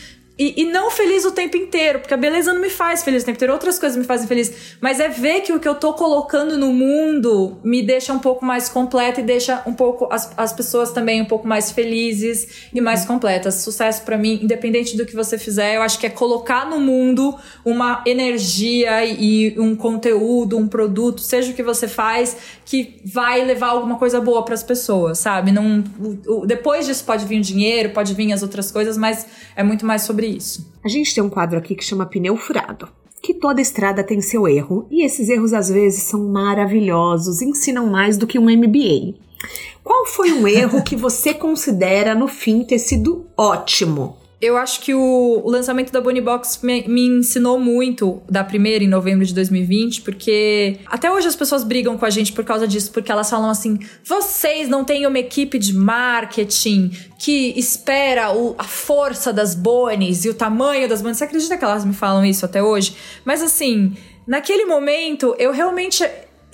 e, e, não feliz o tempo inteiro, porque a beleza não me faz feliz o tempo inteiro, outras coisas me fazem feliz. Mas é ver que o que eu tô colocando no mundo me deixa um pouco mais completa e deixa um pouco as, as pessoas também um pouco mais felizes e mais completas. Sucesso para mim, independente do que você fizer, eu acho que é colocar no mundo uma energia e um conteúdo, um produto, seja o que você faz, que vai levar alguma coisa boa para as pessoas, sabe? Não, o, o, depois disso pode vir o dinheiro, pode vir as outras coisas, mas é muito mais sobre isso. A gente tem um quadro aqui que chama Pneu Furado. Que toda estrada tem seu erro, e esses erros às vezes são maravilhosos, ensinam mais do que um MBA. Qual foi um erro que você considera no fim ter sido ótimo? Eu acho que o, lançamento da Bonnie Box me, me, ensinou muito da primeira em novembro de 2020, porque até hoje as pessoas brigam com a gente por causa disso, porque elas falam assim: vocês não têm uma equipe de marketing que espera o, a força das Bonies e o tamanho das Bonies. Você acredita que elas me falam isso até hoje? Mas assim, naquele momento eu realmente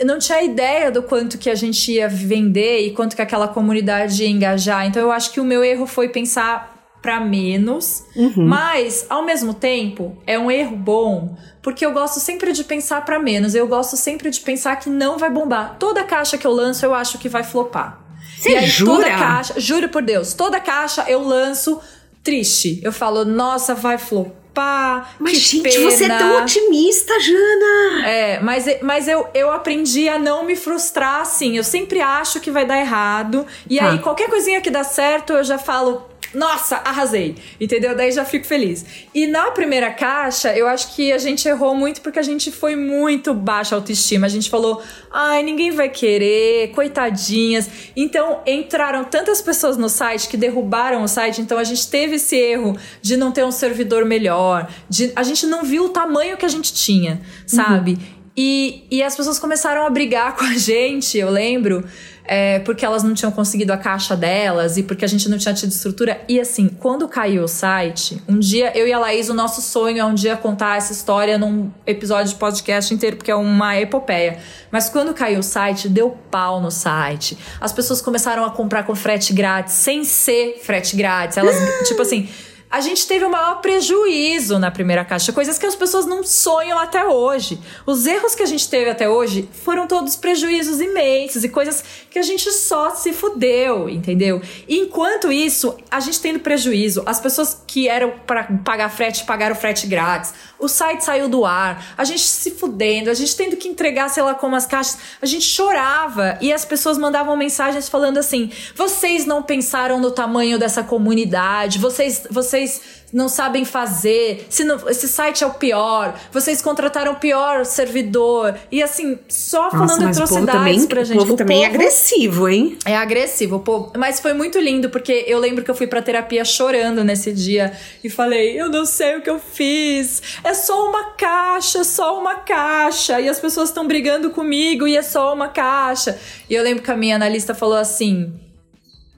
não tinha ideia do quanto que a gente ia vender e quanto que aquela comunidade ia engajar. Então eu acho que o meu erro foi pensar para menos, uhum. mas ao mesmo tempo é um erro bom, porque eu gosto sempre de pensar para menos. Eu gosto sempre de pensar que não vai bombar. Toda caixa que eu lanço eu acho que vai flopar. Você e aí jura? toda caixa, juro por Deus, toda caixa eu lanço triste. Eu falo, nossa, vai flopar. Mas, gente, pena. você é tão otimista, Jana! É, mas, mas eu, eu aprendi a não me frustrar assim. Eu sempre acho que vai dar errado. E tá. aí, qualquer coisinha que dá certo, eu já falo, nossa, arrasei. Entendeu? Daí já fico feliz. E na primeira caixa, eu acho que a gente errou muito porque a gente foi muito baixa autoestima. A gente falou, ai, ninguém vai querer, coitadinhas. Então entraram tantas pessoas no site que derrubaram o site. Então a gente teve esse erro de não ter um servidor melhor. De, a gente não viu o tamanho que a gente tinha, sabe? Uhum. E, e as pessoas começaram a brigar com a gente, eu lembro é, porque elas não tinham conseguido a caixa delas e porque a gente não tinha tido estrutura. E assim, quando caiu o site, um dia eu e a Laís, o nosso sonho é um dia contar essa história num episódio de podcast inteiro, porque é uma epopeia. Mas quando caiu o site, deu pau no site. As pessoas começaram a comprar com frete grátis, sem ser frete grátis. Elas, tipo assim a gente teve o maior prejuízo na primeira caixa, coisas que as pessoas não sonham até hoje. Os erros que a gente teve até hoje foram todos prejuízos imensos e coisas que a gente só se fudeu, entendeu? E enquanto isso, a gente tendo prejuízo, as pessoas que eram para pagar frete pagaram frete grátis, o site saiu do ar, a gente se fudendo, a gente tendo que entregar, sei lá como as caixas, a gente chorava e as pessoas mandavam mensagens falando assim: vocês não pensaram no tamanho dessa comunidade, vocês, vocês vocês não sabem fazer, se não, esse site é o pior, vocês contrataram o pior servidor. E assim, só Nossa, falando atrocidades também, pra gente. O povo o também é povo é agressivo, hein? É agressivo, povo. Mas foi muito lindo, porque eu lembro que eu fui pra terapia chorando nesse dia e falei: eu não sei o que eu fiz, é só uma caixa, só uma caixa. E as pessoas estão brigando comigo e é só uma caixa. E eu lembro que a minha analista falou assim: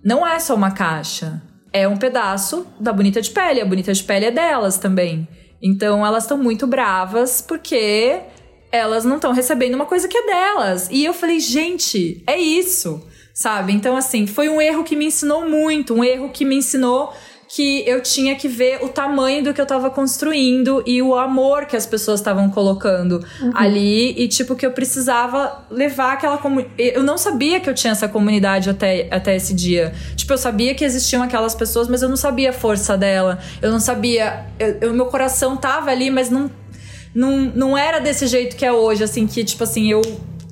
não é só uma caixa é um pedaço da Bonita de Pele. A Bonita de Pele é delas também. Então elas estão muito bravas porque elas não estão recebendo uma coisa que é delas. E eu falei, gente, é isso, sabe? Então, assim, foi um erro que me ensinou muito, um erro que me ensinou que eu tinha que ver o tamanho do que eu tava construindo e o amor que as pessoas estavam colocando uhum. ali e tipo que eu precisava levar aquela comunidade. Eu não sabia que eu tinha essa comunidade até, até esse dia. Tipo, eu sabia que existiam aquelas pessoas, mas eu não sabia a força dela. Eu não sabia, eu, eu meu coração tava ali, mas não não, não era desse jeito que é hoje, assim, que, tipo assim, eu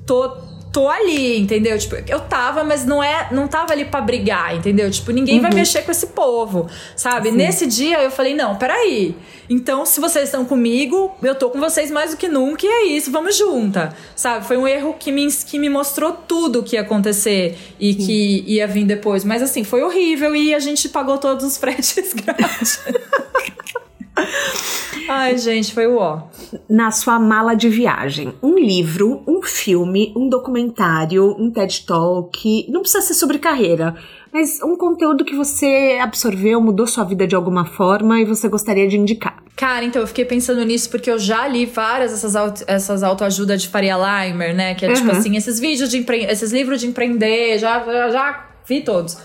tô tô ali, entendeu? Tipo, eu tava, mas não é, não tava ali para brigar, entendeu? Tipo, ninguém uhum. vai mexer com esse povo, sabe? Sim. Nesse dia eu falei: "Não, peraí. Então, se vocês estão comigo, eu tô com vocês mais do que nunca e é isso, vamos junta". Sabe? Foi um erro que me que me mostrou tudo o que ia acontecer e Sim. que ia vir depois, mas assim, foi horrível e a gente pagou todos os fretes grátis. Ai, gente, foi o ó. Na sua mala de viagem, um livro, um filme, um documentário, um TED Talk, não precisa ser sobre carreira, mas um conteúdo que você absorveu, mudou sua vida de alguma forma e você gostaria de indicar. Cara, então eu fiquei pensando nisso porque eu já li várias essas, auto, essas autoajuda de Faria Limer, né? Que é tipo uhum. tipo assim, esses vídeos de esses livros de empreender, já, já, já vi todos.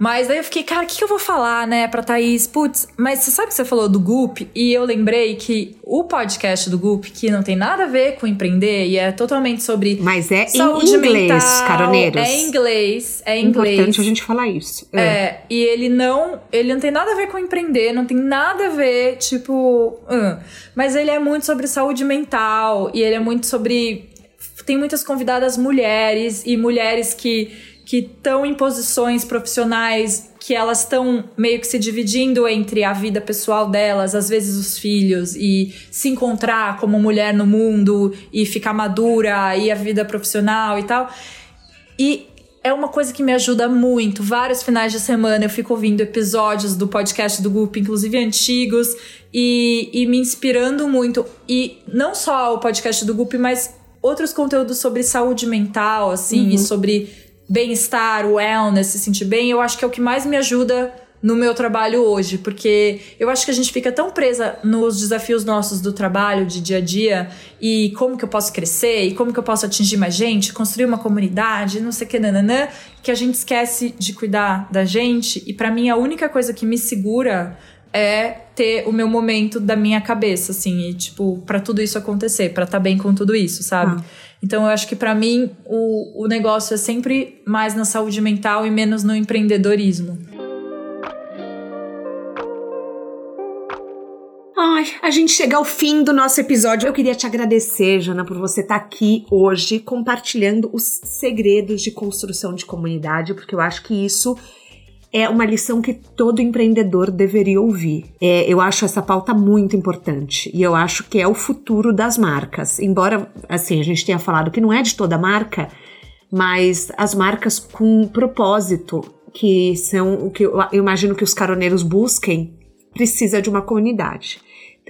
Mas daí eu fiquei, cara, o que, que, eu vou falar, né, pra Thaís? Putz, mas você sabe que você falou do Goop? E eu lembrei que o podcast do Goop, que não tem nada a ver com empreender e é totalmente sobre. Mas é em inglês, mental, caroneiros. É em inglês, é em inglês. Importante a gente falar isso. É. é. e ele não. Ele não tem nada a ver com empreender, não tem nada a ver, tipo. Uh, mas ele é muito sobre saúde mental e ele é muito sobre. Tem muitas convidadas mulheres e mulheres que que estão em posições profissionais que elas estão meio que se dividindo entre a vida pessoal delas, às vezes os filhos, e se encontrar como mulher no mundo e ficar madura e a vida profissional e tal. E é uma coisa que me ajuda muito. Vários finais de semana eu fico ouvindo episódios do podcast do grupo, inclusive antigos, e, e me inspirando muito. E não só o podcast do grupo, mas outros conteúdos sobre saúde mental, assim, uhum. e sobre bem-estar, wellness, se sentir bem, eu acho que é o que mais me ajuda no meu trabalho hoje, porque eu acho que a gente fica tão presa nos desafios nossos do trabalho, de dia a dia, e como que eu posso crescer, e como que eu posso atingir mais gente, construir uma comunidade, não sei o que, nananã, que a gente esquece de cuidar da gente, e para mim a única coisa que me segura é ter o meu momento da minha cabeça, assim, e tipo, para tudo isso acontecer, para estar tá bem com tudo isso, sabe? Ah. Então eu acho que para mim o, o negócio é sempre mais na saúde mental e menos no empreendedorismo. Ai, a gente chega ao fim do nosso episódio. Eu queria te agradecer, Jana, por você estar tá aqui hoje compartilhando os segredos de construção de comunidade, porque eu acho que isso é uma lição que todo empreendedor deveria ouvir. É, eu acho essa pauta muito importante e eu acho que é o futuro das marcas. Embora, assim, a gente tenha falado que não é de toda marca, mas as marcas com propósito, que são o que eu imagino que os caroneiros busquem, precisa de uma comunidade.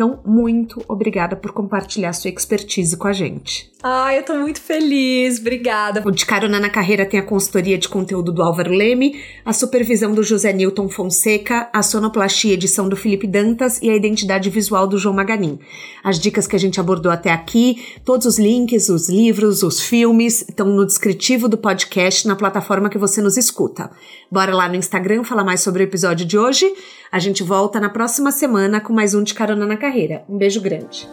Então, muito obrigada por compartilhar sua expertise com a gente. Ai, eu tô muito feliz, obrigada. O De Carona na Carreira tem a consultoria de conteúdo do Álvaro Leme, a supervisão do José Newton Fonseca, a sonoplastia edição do Felipe Dantas e a identidade visual do João Maganin. As dicas que a gente abordou até aqui, todos os links, os livros, os filmes estão no descritivo do podcast na plataforma que você nos escuta. Bora lá no Instagram falar mais sobre o episódio de hoje. A gente volta na próxima semana com mais um De Carona na Carreira. Um beijo grande.